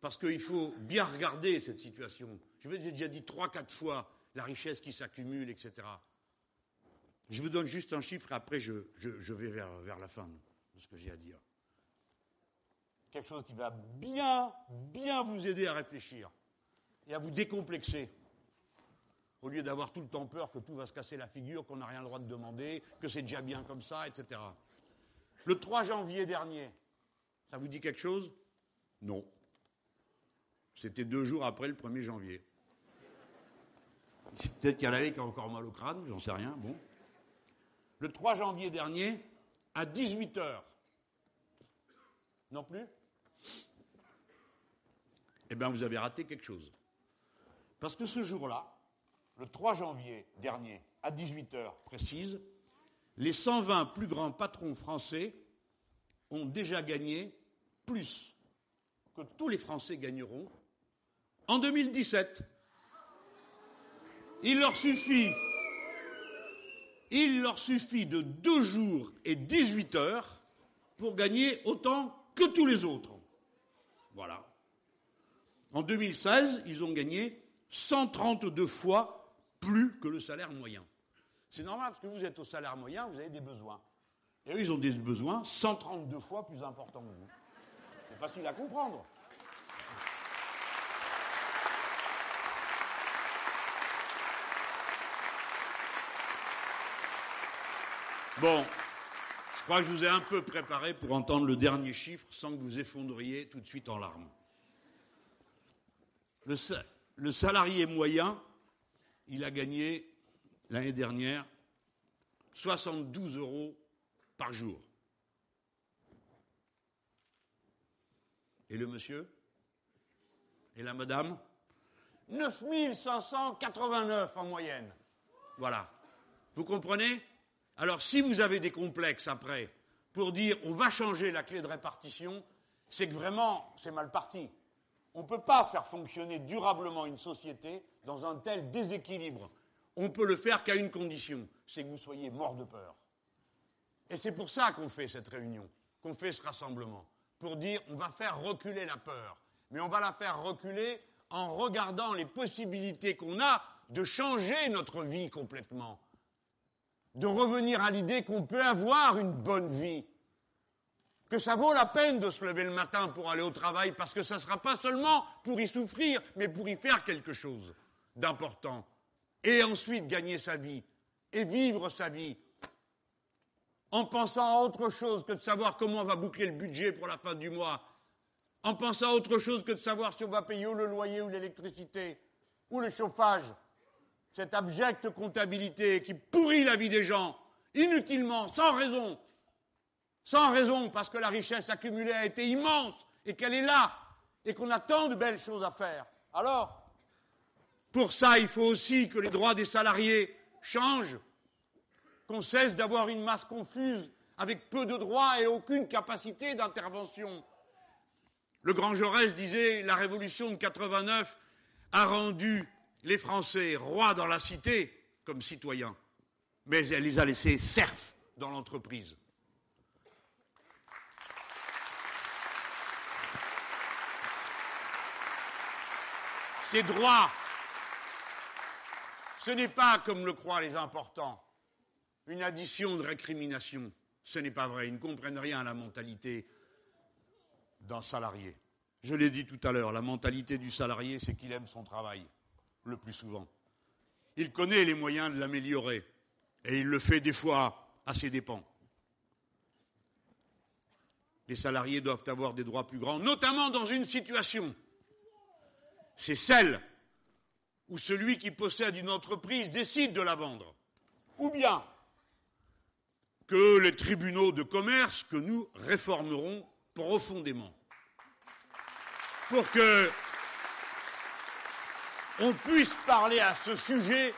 Parce qu'il faut bien regarder cette situation. Je vous ai déjà dit trois, quatre fois la richesse qui s'accumule, etc. Je vous donne juste un chiffre, et après je, vais vers, vers, la fin de ce que j'ai à dire. Quelque chose qui va bien, bien vous aider à réfléchir et à vous décomplexer. Au lieu d'avoir tout le temps peur que tout va se casser la figure, qu'on n'a rien le droit de demander, que c'est déjà bien comme ça, etc. Le 3 janvier dernier, ça vous dit quelque chose? Non. C'était deux jours après le 1er janvier. Peut-être qu'il y en avait qui a encore mal au crâne, j'en sais rien. Bon. Le 3 janvier dernier, à 18h. Non plus Eh bien, vous avez raté quelque chose. Parce que ce jour-là, le 3 janvier dernier, à 18h précise, les 120 plus grands patrons français ont déjà gagné plus que tous les Français gagneront en 2017. Il leur suffit, de deux jours et 18 heures pour gagner autant que tous les autres. Voilà. En 2016, ils ont gagné 132 fois plus que le salaire moyen. C'est normal parce que vous êtes au salaire moyen, vous avez des besoins. Et eux, ils ont des besoins 132 fois plus importants que vous. C'est facile à comprendre. Bon, je crois que je vous ai un peu préparé pour entendre le dernier chiffre sans que vous effondriez tout de suite en larmes. Le, salarié moyen, il a gagné l'année dernière 72 euros par jour. Et le monsieur Et la madame? 9589 en moyenne. Voilà. Vous comprenez? Alors si vous avez des complexes après pour dire on va changer la clé de répartition, c'est que vraiment c'est mal parti. On ne peut pas faire fonctionner durablement une société dans un tel déséquilibre. On peut le faire qu'à une condition, c'est que vous soyez mort de peur. Et c'est pour ça qu'on fait cette réunion, qu'on fait ce rassemblement, pour dire on va faire reculer la peur, mais on va la faire reculer en regardant les possibilités qu'on a de changer notre vie complètement, de revenir à l'idée qu'on peut avoir une bonne vie, que ça vaut la peine de se lever le matin pour aller au travail, parce que ça ne sera pas seulement pour y souffrir, mais pour y faire quelque chose d'important, et ensuite gagner sa vie, et vivre sa vie en pensant à autre chose que de savoir comment on va boucler le budget pour la fin du mois, en pensant à autre chose que de savoir si on va payer ou le loyer ou l'électricité ou le chauffage. Cette abjecte comptabilité qui pourrit la vie des gens, inutilement, sans raison, sans raison, parce que la richesse accumulée a été immense et qu'elle est là et qu'on a tant de belles choses à faire. Alors, pour ça, il faut aussi que les droits des salariés changent qu'on cesse d'avoir une masse confuse avec peu de droits et aucune capacité d'intervention. Le grand Jaurès disait la révolution de 89 a rendu les Français rois dans la cité comme citoyens, mais elle les a laissés serfs dans l'entreprise. Ces droits, ce n'est pas, comme le croient les importants, une addition de récrimination. Ce n'est pas vrai. Ils ne comprennent rien à la mentalité d'un salarié. Je l'ai dit tout à l'heure, la mentalité du salarié, c'est qu'il aime son travail, le plus souvent. Il connaît les moyens de l'améliorer, et il le fait des fois à ses dépens. Les salariés doivent avoir des droits plus grands, notamment dans une situation. C'est celle où celui qui possède une entreprise décide de la vendre. Ou bien que les tribunaux de commerce que nous réformerons profondément. Pour que on puisse parler à ce sujet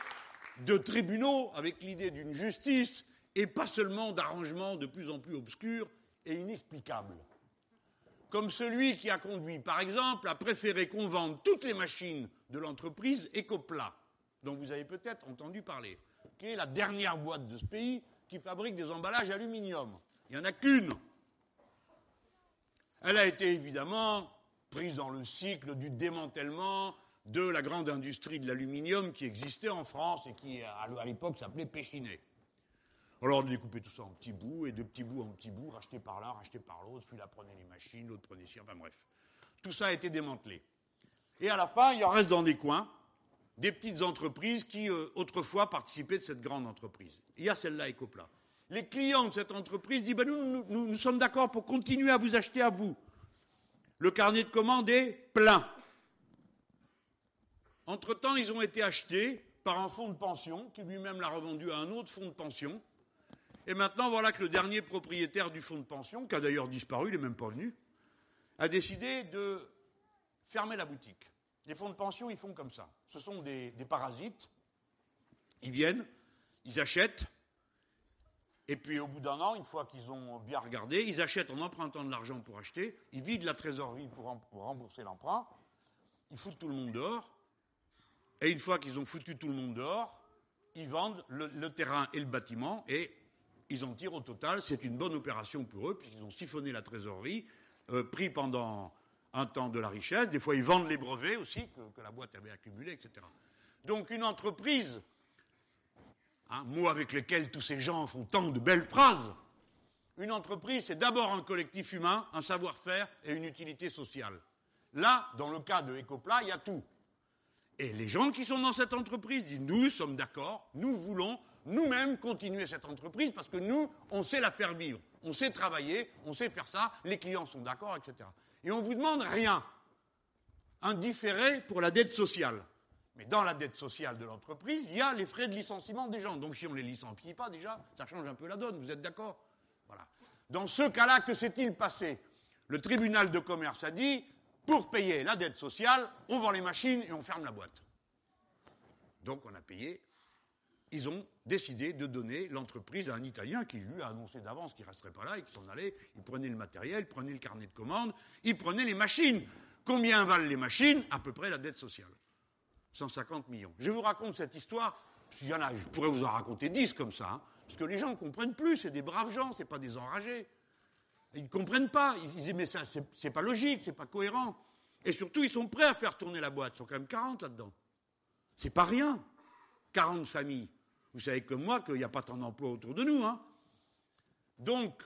de tribunaux, avec l'idée d'une justice, et pas seulement d'arrangements de plus en plus obscurs et inexplicables. Comme celui qui a conduit, par exemple, à préférer qu'on vende toutes les machines de l'entreprise Ecopla, dont vous avez peut-être entendu parler, qui est la dernière boîte de ce pays qui fabrique des emballages aluminium. Il n'y en a qu'une. Elle a été évidemment prise dans le cycle du démantèlement de la grande industrie de l'aluminium qui existait en France et qui, à l'époque, s'appelait Péchinet. Alors on découpait tout ça en petits bouts, et de petits bouts en petits bouts, rachetés par l'un, rachetés par l'autre, celui-là prenait les machines, l'autre prenait ci, enfin bref. Tout ça a été démantelé. Et à la fin, il en reste dans des coins des petites entreprises qui, euh, autrefois, participaient de cette grande entreprise. Il y a celle-là, Ecopla. Les clients de cette entreprise disent, nous, nous sommes d'accord pour continuer à vous acheter à vous. Le carnet de commandes est plein. Entre-temps, ils ont été achetés par un fonds de pension qui lui-même l'a revendu à un autre fonds de pension. Et maintenant, voilà que le dernier propriétaire du fonds de pension, qui a d'ailleurs disparu, il n'est même pas venu, a décidé de fermer la boutique. Les fonds de pension, ils font comme ça. Ce sont des, des parasites. Ils viennent, ils achètent, et puis au bout d'un an, une fois qu'ils ont bien regardé, ils achètent en empruntant de l'argent pour acheter, ils vident la trésorerie pour, rembourser l'emprunt, ils foutent tout le monde dehors, et une fois qu'ils ont foutu tout le monde dehors, ils vendent le, terrain et le bâtiment, et ils en tirent au total. C'est une bonne opération pour eux, puisqu'ils ont siphonné la trésorerie, euh, pris pendant un temps de la richesse. Des fois, ils vendent les brevets aussi que, la boîte avait accumulés, etc. Donc, une entreprise, un mot avec lequel tous ces gens font tant de belles phrases, une entreprise, c'est d'abord un collectif humain, un savoir-faire et une utilité sociale. Là, dans le cas de Ecopla, il y a tout. Et les gens qui sont dans cette entreprise disent nous sommes d'accord, nous voulons nous-mêmes continuer cette entreprise parce que nous, on sait la faire vivre, on sait travailler, on sait faire ça, les clients sont d'accord, etc. Et on vous demande rien. Un différé pour la dette sociale. Mais dans la dette sociale de l'entreprise, il y a les frais de licenciement des gens. Donc si on ne les licencie pas déjà, ça change un peu la donne, vous êtes d'accord? Dans ce cas-là, que s'est-il passé? Le tribunal de commerce a dit pour payer la dette sociale, on vend les machines et on ferme la boîte. Donc on a payé. Ils ont décidé de donner l'entreprise à un Italien qui lui a annoncé d'avance qu'il ne resterait pas là et qu'il s'en allait. Il prenait le matériel, il prenait le carnet de commande, il prenait les machines. Combien valent les machines? À peu près la dette sociale. 150 millions. Je vous raconte cette histoire. Il y en je pourrais vous en raconter 10 comme ça, hein, parce que les gens ne comprennent plus. C'est des braves gens, ce pas des enragés. Ils ne comprennent pas. Ils disent, mais ça, c'est pas logique, c'est pas cohérent. Et surtout, ils sont prêts à faire tourner la boîte. Ils sont quand même 40 là-dedans. C'est pas rien. 40 familles. Vous savez comme moi qu'il n'y a pas tant d'emplois autour de nous. Hein. Donc,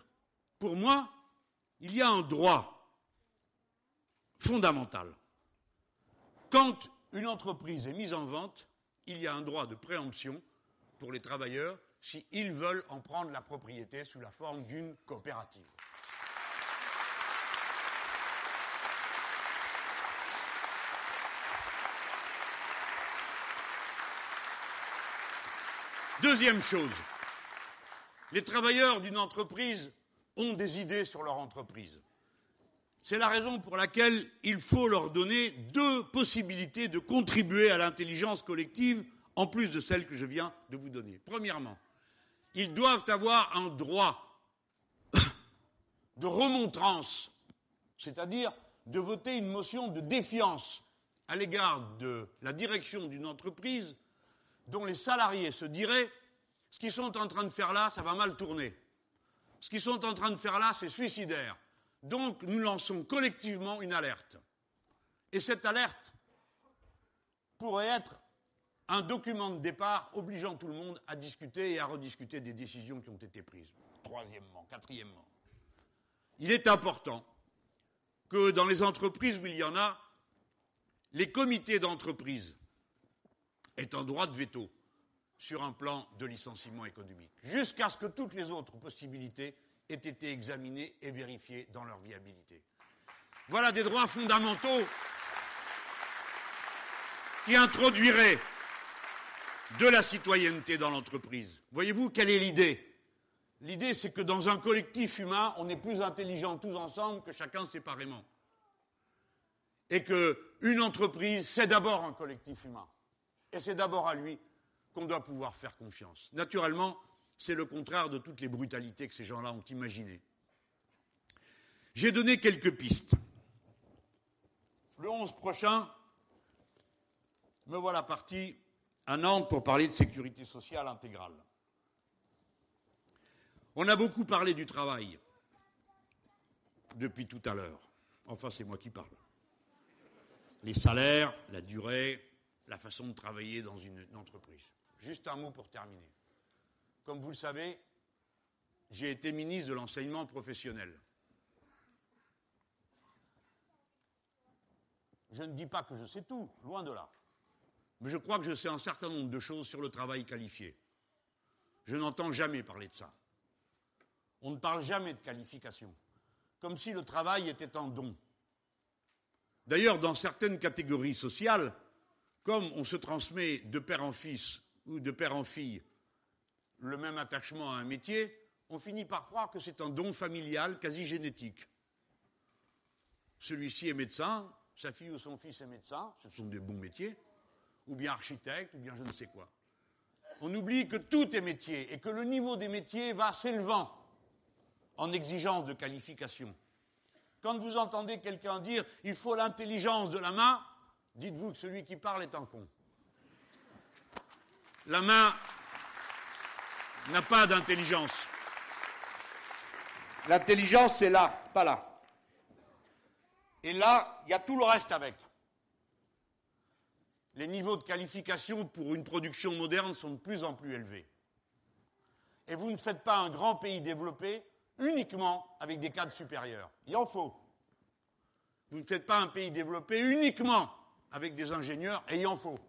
pour moi, il y a un droit fondamental. Quand une entreprise est mise en vente, il y a un droit de préemption pour les travailleurs s'ils veulent en prendre la propriété sous la forme d'une coopérative. Deuxième chose, les travailleurs d'une entreprise ont des idées sur leur entreprise. C'est la raison pour laquelle il faut leur donner deux possibilités de contribuer à l'intelligence collective en plus de celles que je viens de vous donner. Premièrement, ils doivent avoir un droit [COUGHS] de remontrance, c'est-à-dire de voter une motion de défiance à l'égard de la direction d'une entreprise dont les salariés se diraient ce qu'ils sont en train de faire là, ça va mal tourner. Ce qu'ils sont en train de faire là, c'est suicidaire. Donc nous lançons collectivement une alerte. Et cette alerte pourrait être un document de départ obligeant tout le monde à discuter et à rediscuter des décisions qui ont été prises. Troisièmement, quatrièmement, il est important que dans les entreprises où il y en a, les comités d'entreprise est un droit de veto sur un plan de licenciement économique, jusqu'à ce que toutes les autres possibilités aient été examinées et vérifiées dans leur viabilité. Voilà des droits fondamentaux qui introduiraient de la citoyenneté dans l'entreprise. Voyez-vous, quelle est l'idée? L'idée, c'est que dans un collectif humain, on est plus intelligents tous ensemble que chacun séparément. Et qu'une entreprise, c'est d'abord un collectif humain. Et c'est d'abord à lui qu'on doit pouvoir faire confiance. Naturellement, c'est le contraire de toutes les brutalités que ces gens-là ont imaginées. J'ai donné quelques pistes. Le 11 prochain, me voilà parti à Nantes pour parler de sécurité sociale intégrale. On a beaucoup parlé du travail depuis tout à l'heure. Enfin, c'est moi qui parle. Les salaires, la durée, la façon de travailler dans une entreprise. Juste un mot pour terminer. Comme vous le savez, j'ai été ministre de l'enseignement professionnel. Je ne dis pas que je sais tout, loin de là. Mais je crois que je sais un certain nombre de choses sur le travail qualifié. Je n'entends jamais parler de ça. On ne parle jamais de qualification, comme si le travail était un don. D'ailleurs, dans certaines catégories sociales, comme on se transmet de père en fils ou de père en fille le même attachement à un métier, on finit par croire que c'est un don familial quasi génétique. Celui-ci est médecin, sa fille ou son fils est médecin, ce sont des bons métiers, ou bien architecte, ou bien je ne sais quoi. On oublie que tout est métier et que le niveau des métiers va s'élevant en exigence de qualification. Quand vous entendez quelqu'un dire il faut l'intelligence de la main, dites-vous que celui qui parle est un con. La main n'a pas d'intelligence. L'intelligence, c'est là, pas là. Et là, il y a tout le reste avec. Les niveaux de qualification pour une production moderne sont de plus en plus élevés. Et vous ne faites pas un grand pays développé uniquement avec des cadres supérieurs. Il en faut. Vous ne faites pas un pays développé uniquement avec des ingénieurs, et il en faut.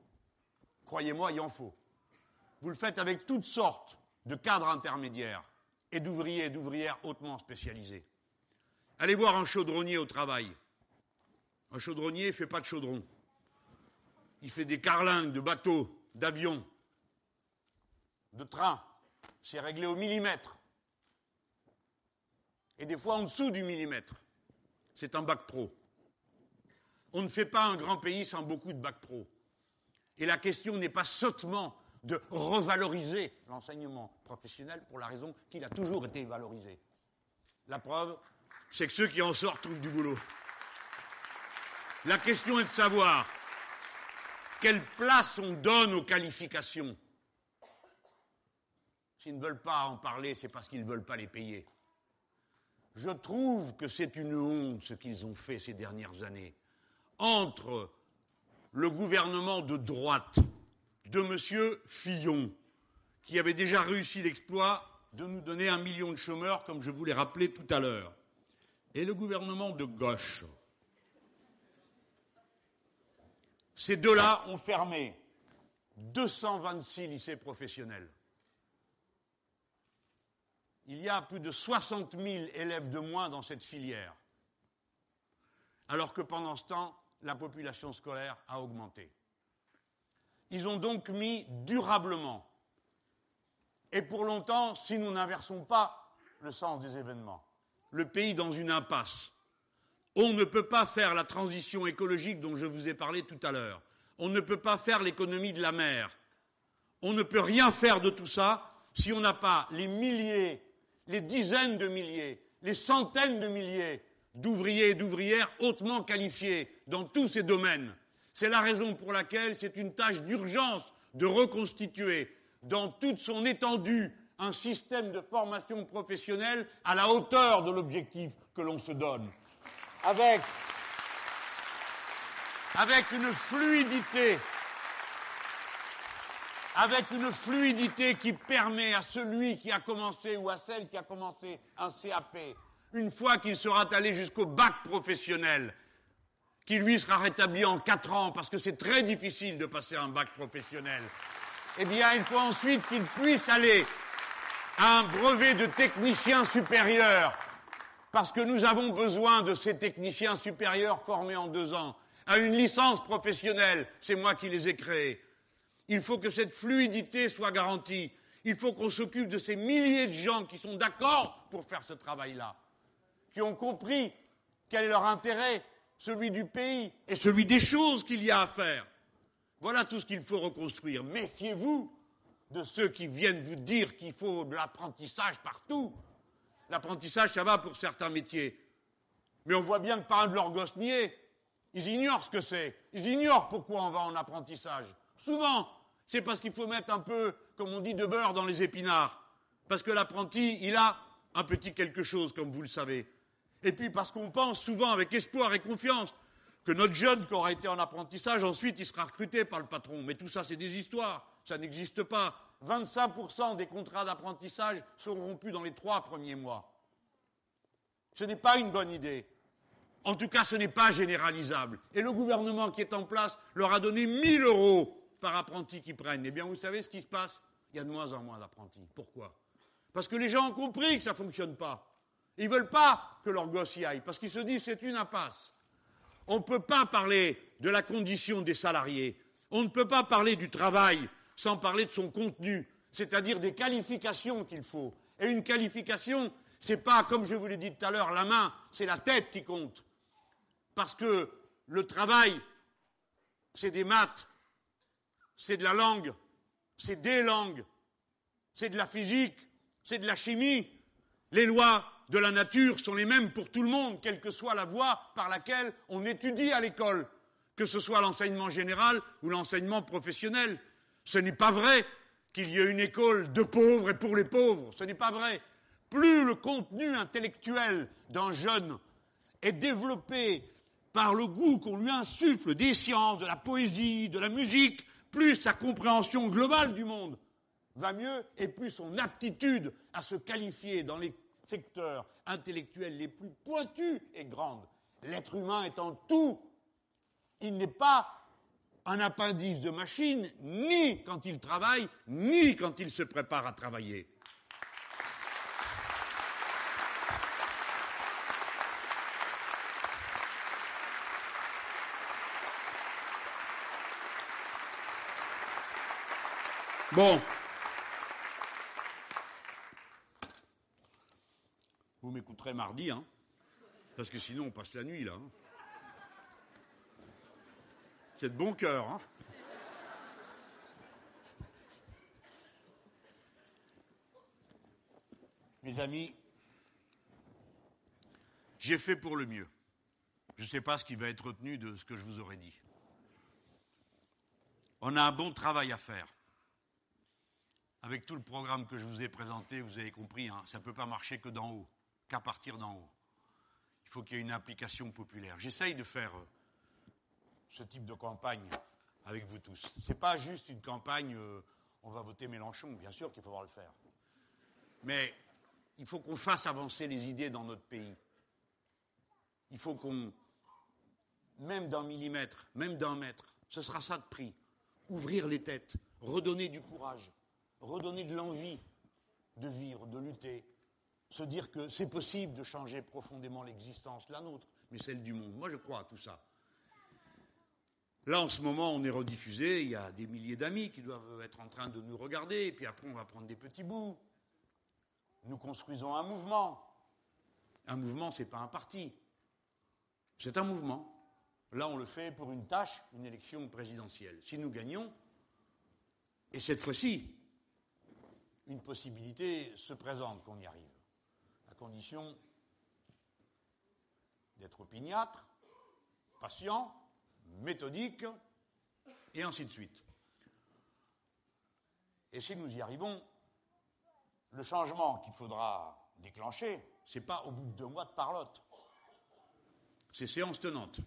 Croyez-moi, il en faut. Vous le faites avec toutes sortes de cadres intermédiaires et d'ouvriers et d'ouvrières hautement spécialisés. Allez voir un chaudronnier au travail. Un chaudronnier ne fait pas de chaudron. Il fait des carlingues de bateaux, d'avions, de trains. C'est réglé au millimètre. Et des fois en dessous du millimètre. C'est un bac pro. On ne fait pas un grand pays sans beaucoup de bac pro. Et la question n'est pas sottement de revaloriser l'enseignement professionnel pour la raison qu'il a toujours été valorisé. La preuve, c'est que ceux qui en sortent trouvent du boulot. La question est de savoir quelle place on donne aux qualifications. S'ils ne veulent pas en parler, c'est parce qu'ils ne veulent pas les payer. Je trouve que c'est une honte ce qu'ils ont fait ces dernières années entre le gouvernement de droite de M. Fillon, qui avait déjà réussi l'exploit de nous donner un million de chômeurs, comme je vous l'ai rappelé tout à l'heure, et le gouvernement de gauche, Ces deux-là ont fermé 226 lycées professionnels. Il y a plus de 60 000 élèves de moins dans cette filière, alors que pendant ce temps, la population scolaire a augmenté. Ils ont donc mis durablement, et pour longtemps, si nous n'inversons pas le sens des événements, le pays dans une impasse. On ne peut pas faire la transition écologique dont je vous ai parlé tout à l'heure. On ne peut pas faire l'économie de la mer. On ne peut rien faire de tout ça si on n'a pas les milliers, les dizaines de milliers, les centaines de milliers d'ouvriers et d'ouvrières hautement qualifiés dans tous ces domaines. C'est la raison pour laquelle c'est une tâche d'urgence de reconstituer dans toute son étendue un système de formation professionnelle à la hauteur de l'objectif que l'on se donne. Avec, une fluidité, avec une fluidité qui permet à celui qui a commencé ou à celle qui a commencé un CAP, une fois qu'il sera allé jusqu'au bac professionnel, qui lui sera rétabli en quatre ans parce que c'est très difficile de passer un bac professionnel, eh bien, il faut ensuite qu'il puisse aller à un brevet de technicien supérieur parce que nous avons besoin de ces techniciens supérieurs formés en deux ans, à une licence professionnelle, c'est moi qui les ai créés. Il faut que cette fluidité soit garantie. Il faut qu'on s'occupe de ces milliers de gens qui sont d'accord pour faire ce travail-là, qui ont compris quel est leur intérêt, celui du pays et celui des choses qu'il y a à faire. Voilà tout ce qu'il faut reconstruire. Méfiez-vous de ceux qui viennent vous dire qu'il faut de l'apprentissage partout. L'apprentissage, ça va pour certains métiers. Mais on voit bien que par un de leurs gosses niais, ils ignorent ce que c'est. Ils ignorent pourquoi on va en apprentissage. Souvent, c'est parce qu'il faut mettre un peu, comme on dit, de beurre dans les épinards. Parce que l'apprenti, il a un petit quelque chose, comme vous le savez. Et puis parce qu'on pense souvent avec espoir et confiance que notre jeune qui aura été en apprentissage, ensuite il sera recruté par le patron. Mais tout ça, c'est des histoires. Ça n'existe pas. 25% des contrats d'apprentissage seront rompus dans les trois premiers mois. Ce n'est pas une bonne idée. En tout cas, ce n'est pas généralisable. Et le gouvernement qui est en place leur a donné 1000 euros par apprenti qu'ils prennent. Eh bien, vous savez ce qui se passe? Il y a de moins en moins d'apprentis. Pourquoi? Parce que les gens ont compris que ça ne fonctionne pas. Ils ne veulent pas que leur gosse y aille, parce qu'ils se disent c'est une impasse. On ne peut pas parler de la condition des salariés. On ne peut pas parler du travail sans parler de son contenu, c'est-à-dire des qualifications qu'il faut. Et une qualification, c'est pas, comme je vous l'ai dit tout à l'heure, la main, c'est la tête qui compte. Parce que le travail, c'est des maths, c'est de la langue, c'est des langues, c'est de la physique, c'est de la chimie. Les lois de la nature sont les mêmes pour tout le monde, quelle que soit la voie par laquelle on étudie à l'école, que ce soit l'enseignement général ou l'enseignement professionnel. Ce n'est pas vrai qu'il y ait une école de pauvres et pour les pauvres. Ce n'est pas vrai. Plus le contenu intellectuel d'un jeune est développé par le goût qu'on lui insuffle des sciences, de la poésie, de la musique, plus sa compréhension globale du monde va mieux et plus son aptitude à se qualifier dans les secteurs intellectuels les plus pointus est grande. L'être humain étant tout, il n'est pas un appendice de machine, ni quand il travaille, ni quand il se prépare à travailler. Bon. M'écouterez mardi, hein Parce que sinon, on passe la nuit, là. Hein. C'est de bon cœur, hein Mes amis, j'ai fait pour le mieux. Je ne sais pas ce qui va être retenu de ce que je vous aurais dit. On a un bon travail à faire. Avec tout le programme que je vous ai présenté, vous avez compris, hein, ça ne peut pas marcher que d'en haut qu'à partir d'en haut. Il faut qu'il y ait une implication populaire. J'essaye de faire euh, ce type de campagne avec vous tous. Ce n'est pas juste une campagne, euh, on va voter Mélenchon, bien sûr qu'il faudra le faire. Mais il faut qu'on fasse avancer les idées dans notre pays. Il faut qu'on, même d'un millimètre, même d'un mètre, ce sera ça de prix. Ouvrir les têtes, redonner du courage, redonner de l'envie de vivre, de lutter, se dire que c'est possible de changer profondément l'existence, la nôtre, mais celle du monde. Moi, je crois à tout ça. Là, en ce moment, on est rediffusé, il y a des milliers d'amis qui doivent être en train de nous regarder, et puis après, on va prendre des petits bouts. Nous construisons un mouvement. Un mouvement, ce n'est pas un parti. C'est un mouvement. Là, on le fait pour une tâche, une élection présidentielle. Si nous gagnons, et cette fois-ci, une possibilité se présente qu'on y arrive condition d'être opiniâtre, patient, méthodique, et ainsi de suite. Et si nous y arrivons, le changement qu'il faudra déclencher, ce n'est pas au bout de deux mois de parlotte. C'est séance tenante,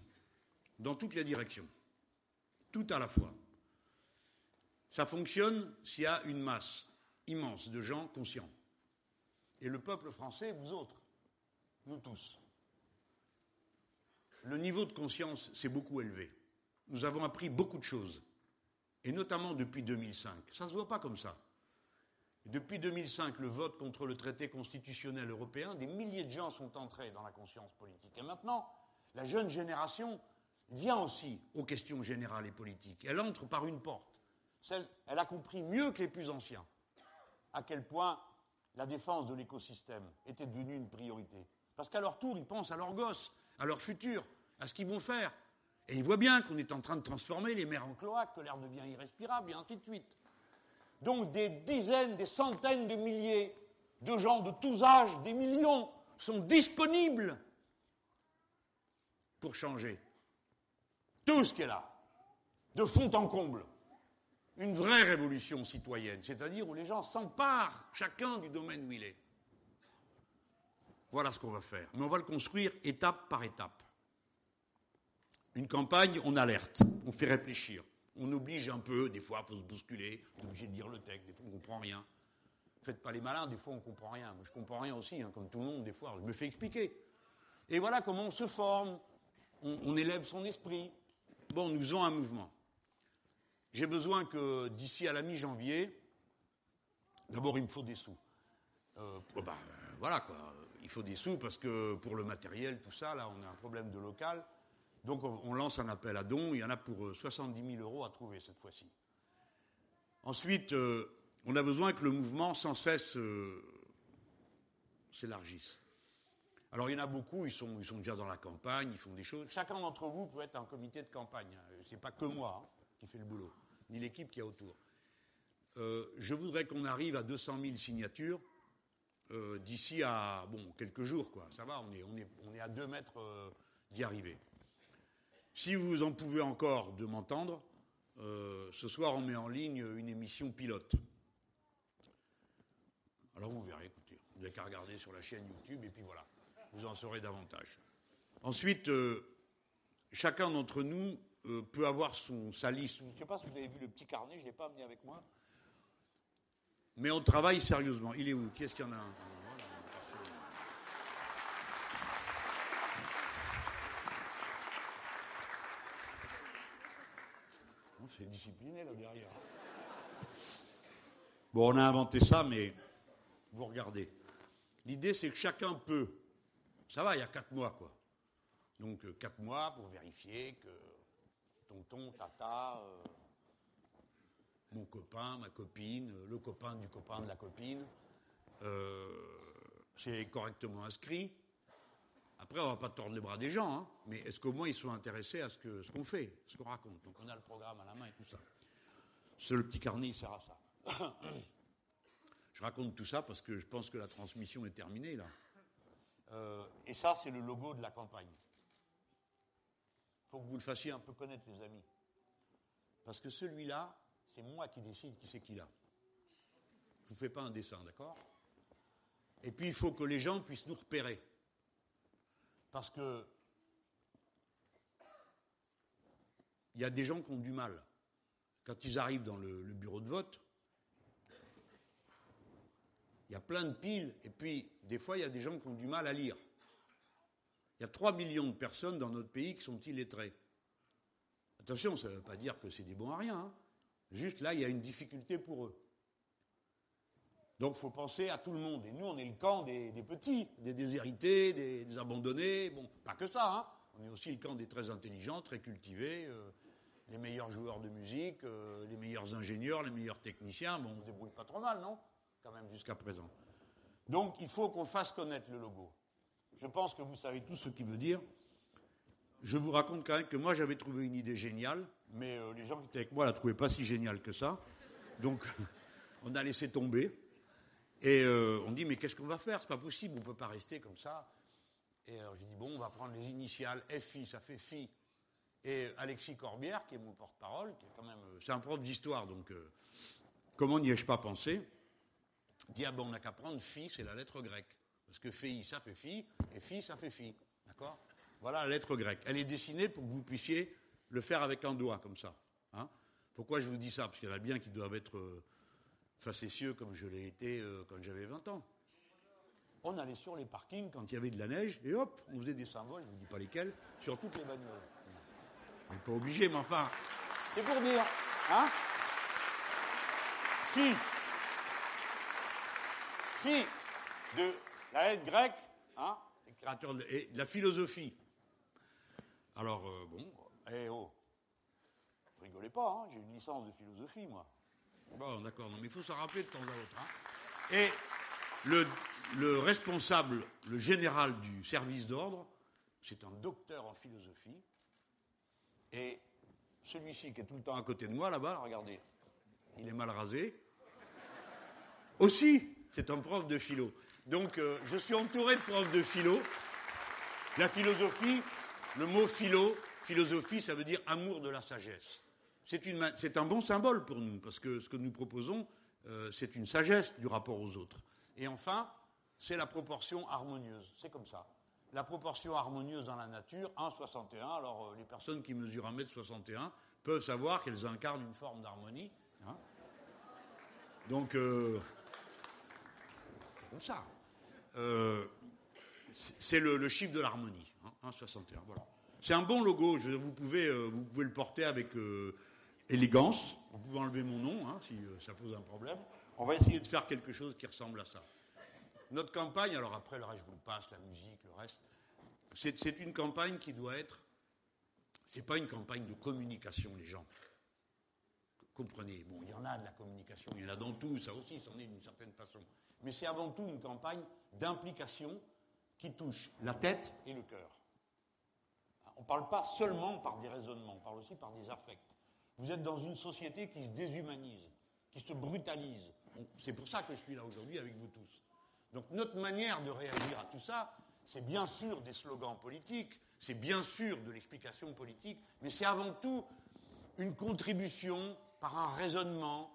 dans toutes les directions, tout à la fois. Ça fonctionne s'il y a une masse immense de gens conscients. Et le peuple français, vous autres, nous tous. Le niveau de conscience s'est beaucoup élevé. Nous avons appris beaucoup de choses, et notamment depuis 2005. Ça ne se voit pas comme ça. Depuis 2005, le vote contre le traité constitutionnel européen, des milliers de gens sont entrés dans la conscience politique. Et maintenant, la jeune génération vient aussi aux questions générales et politiques. Elle entre par une porte. elle a compris mieux que les plus anciens à quel point la défense de l'écosystème était devenue une priorité. Parce qu'à leur tour, ils pensent à leurs gosses, à leur futur, à ce qu'ils vont faire. Et ils voient bien qu'on est en train de transformer les mers en cloaques, que l'air devient irrespirable, et ainsi de suite. Donc des dizaines, des centaines de milliers de gens de tous âges, des millions, sont disponibles pour changer. Tout ce qui est là, de fond en comble. Une vraie révolution citoyenne, c'est-à-dire où les gens s'emparent chacun du domaine où il est. Voilà ce qu'on va faire. Mais on va le construire étape par étape. Une campagne, on alerte, on fait réfléchir, on oblige un peu, des fois il faut se bousculer, on est obligé de dire le texte, des fois on ne comprend rien. Faites pas les malins, des fois on ne comprend rien. Moi je comprends rien aussi, hein, comme tout le monde, des fois, je me fais expliquer. Et voilà comment on se forme, on, élève son esprit. Bon, nous faisons un mouvement. J'ai besoin que d'ici à la mi-janvier, d'abord il me faut des sous. Euh, bah, voilà quoi, il faut des sous parce que pour le matériel, tout ça, là on a un problème de local. Donc on lance un appel à dons, il y en a pour 70 euh, 000 euros à trouver cette fois-ci. Ensuite, euh, on a besoin que le mouvement sans cesse s'élargisse. Alors il y en a beaucoup, ils sont, ils sont, déjà dans la campagne, ils font des choses. Chacun d'entre vous peut être un comité de campagne. Ce n'est pas que moi hein, qui fait le boulot, ni l'équipe qui est autour. je voudrais qu'on arrive à 200 000 signatures d'ici à bon, quelques jours. Quoi. Ça va, on est, on est, on est à deux mètres d'y arriver. Si vous en pouvez encore de m'entendre, euh, ce soir on met en ligne une émission pilote. Alors vous verrez, écoutez, vous n'avez qu'à regarder sur la chaîne YouTube et puis voilà, vous en saurez davantage. Ensuite, euh, chacun d'entre nous euh, peut avoir son, sa liste. Je ne sais pas si vous avez vu le petit carnet, je ne l'ai pas amené avec moi. Mais on travaille sérieusement. Il est où? Qu'est-ce qu'il y en a? Un c'est discipliné là derrière. Bon, on a inventé ça, mais vous regardez. L'idée, c'est que chacun peut. Ça va, il y a quatre mois, quoi. Donc, euh, quatre mois pour vérifier que tonton, tata, euh, mon copain, ma copine, le copain du copain de la copine, euh, c'est correctement inscrit. Après, on va pas tordre les bras des gens, hein, mais est-ce qu'au moins ils sont intéressés à ce qu'on ce qu'on fait, ce qu'on raconte? Donc on a le programme à la main et tout ça. C'est le petit carnet, il sert à ça. [COUGHS] je raconte tout ça parce que je pense que la transmission est terminée là. Euh, et ça, c'est le logo de la campagne. Il faut que vous le fassiez un peu connaître, les amis. Parce que celui-là, c'est moi qui décide qui c'est qu'il a. Je ne vous fais pas un dessin, d'accord? Et puis, il faut que les gens puissent nous repérer. Parce que il y a des gens qui ont du mal. Quand ils arrivent dans le, bureau de vote, il y a plein de piles, et puis des fois, il y a des gens qui ont du mal à lire. Il y a 3 millions de personnes dans notre pays qui sont illettrées. Attention, ça ne veut pas dire que c'est des bons à rien. Hein. Juste là, il y a une difficulté pour eux. Donc il faut penser à tout le monde. Et nous, on est le camp des, petits, des déshérités, des, abandonnés. Bon, pas que ça, hein. On est aussi le camp des très intelligents, très cultivés, euh, les meilleurs joueurs de musique, euh, les meilleurs ingénieurs, les meilleurs techniciens. Bon, on se débrouille pas trop mal, non? Quand même jusqu'à présent. Donc il faut qu'on fasse connaître le logo. Je pense que vous savez tout ce qu'il veut dire. Je vous raconte quand même que moi j'avais trouvé une idée géniale, mais euh, les gens qui étaient avec moi la trouvaient pas si géniale que ça. Donc [LAUGHS] on a laissé tomber. Et euh, on dit, mais qu'est-ce qu'on va faire? C'est pas possible, on ne peut pas rester comme ça. Et alors je dis, bon, on va prendre les initiales FI, ça fait FI. Et Alexis Corbière, qui est mon porte-parole, qui est quand même. Euh, c'est un prof d'histoire, donc euh, comment n'y ai-je pas pensé? Dit, ah ben on n'a qu'à prendre FI, c'est la lettre grecque. Parce que FI, ça fait FI, et FI, ça fait FI. D'accord? Voilà la lettre grecque. Elle est dessinée pour que vous puissiez le faire avec un doigt, comme ça. Hein? Pourquoi je vous dis ça? Parce qu'il y en a bien qui doivent être facétieux comme je l'ai été euh, quand j'avais 20 ans. On allait sur les parkings quand il y avait de la neige et hop, on faisait des symboles, je ne vous dis pas lesquels, sur toutes les bagnoles. On n'est pas obligé, mais enfin, c'est pour dire, hein? Si, de la lettre grecque, hein, de, et de la philosophie. Alors, euh, bon, eh oh, rigolez pas, hein, j'ai une licence de philosophie, moi. Bon, d'accord, non, mais il faut s'en rappeler de temps à autre. Hein. Et le, responsable, le général du service d'ordre, c'est un docteur en philosophie. Et celui-ci qui est tout le temps à côté de moi, là-bas, regardez, il est mal rasé. aussi, c'est un prof de philo. Donc, euh, je suis entouré de profs de philo. La philosophie, le mot philo, philosophie, ça veut dire amour de la sagesse. C'est un bon symbole pour nous, parce que ce que nous proposons, euh, c'est une sagesse du rapport aux autres. Et enfin, c'est la proportion harmonieuse. C'est comme ça. La proportion harmonieuse dans la nature, 1,61. Alors, euh, les personnes qui mesurent 1m61 peuvent savoir qu'elles incarnent une forme d'harmonie. Hein. Donc, euh, comme ça. Euh, c'est le, chiffre de l'harmonie, 1,61. Hein, voilà. C'est un bon logo. vous, pouvez, vous pouvez le porter avec élégance. Vous pouvez enlever mon nom hein, si ça pose un problème. On va essayer de faire quelque chose qui ressemble à ça. Notre campagne, alors après le reste, je vous le passe, la musique, le reste, c'est une campagne qui doit être. C'est pas une campagne de communication, les gens. Comprenez, bon, il y en a de la communication, il y en a dans tout, ça aussi, c'en est d'une certaine façon. Mais c'est avant tout une campagne d'implication qui touche la tête et le cœur. On ne parle pas seulement par des raisonnements, on parle aussi par des affects. Vous êtes dans une société qui se déshumanise, qui se brutalise. C'est pour ça que je suis là aujourd'hui avec vous tous. Donc notre manière de réagir à tout ça, c'est bien sûr des slogans politiques, c'est bien sûr de l'explication politique, mais c'est avant tout une contribution par un raisonnement,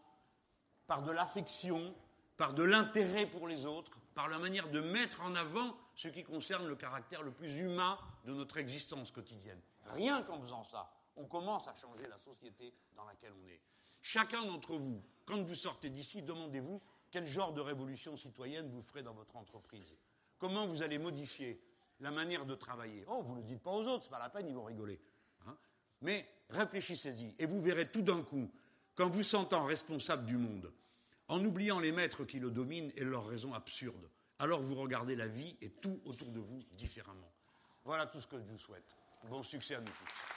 par de l'affection, par de l'intérêt pour les autres, par la manière de mettre en avant ce qui concerne le caractère le plus humain de notre existence quotidienne. Rien qu'en faisant ça, on commence à changer la société dans laquelle on est. Chacun d'entre vous, quand vous sortez d'ici, demandez-vous quel genre de révolution citoyenne vous ferez dans votre entreprise Comment vous allez modifier la manière de travailler Oh, vous ne le dites pas aux autres, c'est pas la peine, ils vont rigoler. Hein. Mais réfléchissez-y, et vous verrez tout d'un coup, quand vous sentant responsable du monde, en oubliant les maîtres qui le dominent et leurs raisons absurdes, alors vous regardez la vie et tout autour de vous différemment. Voilà tout ce que je vous souhaite. Bon succès à nous tous.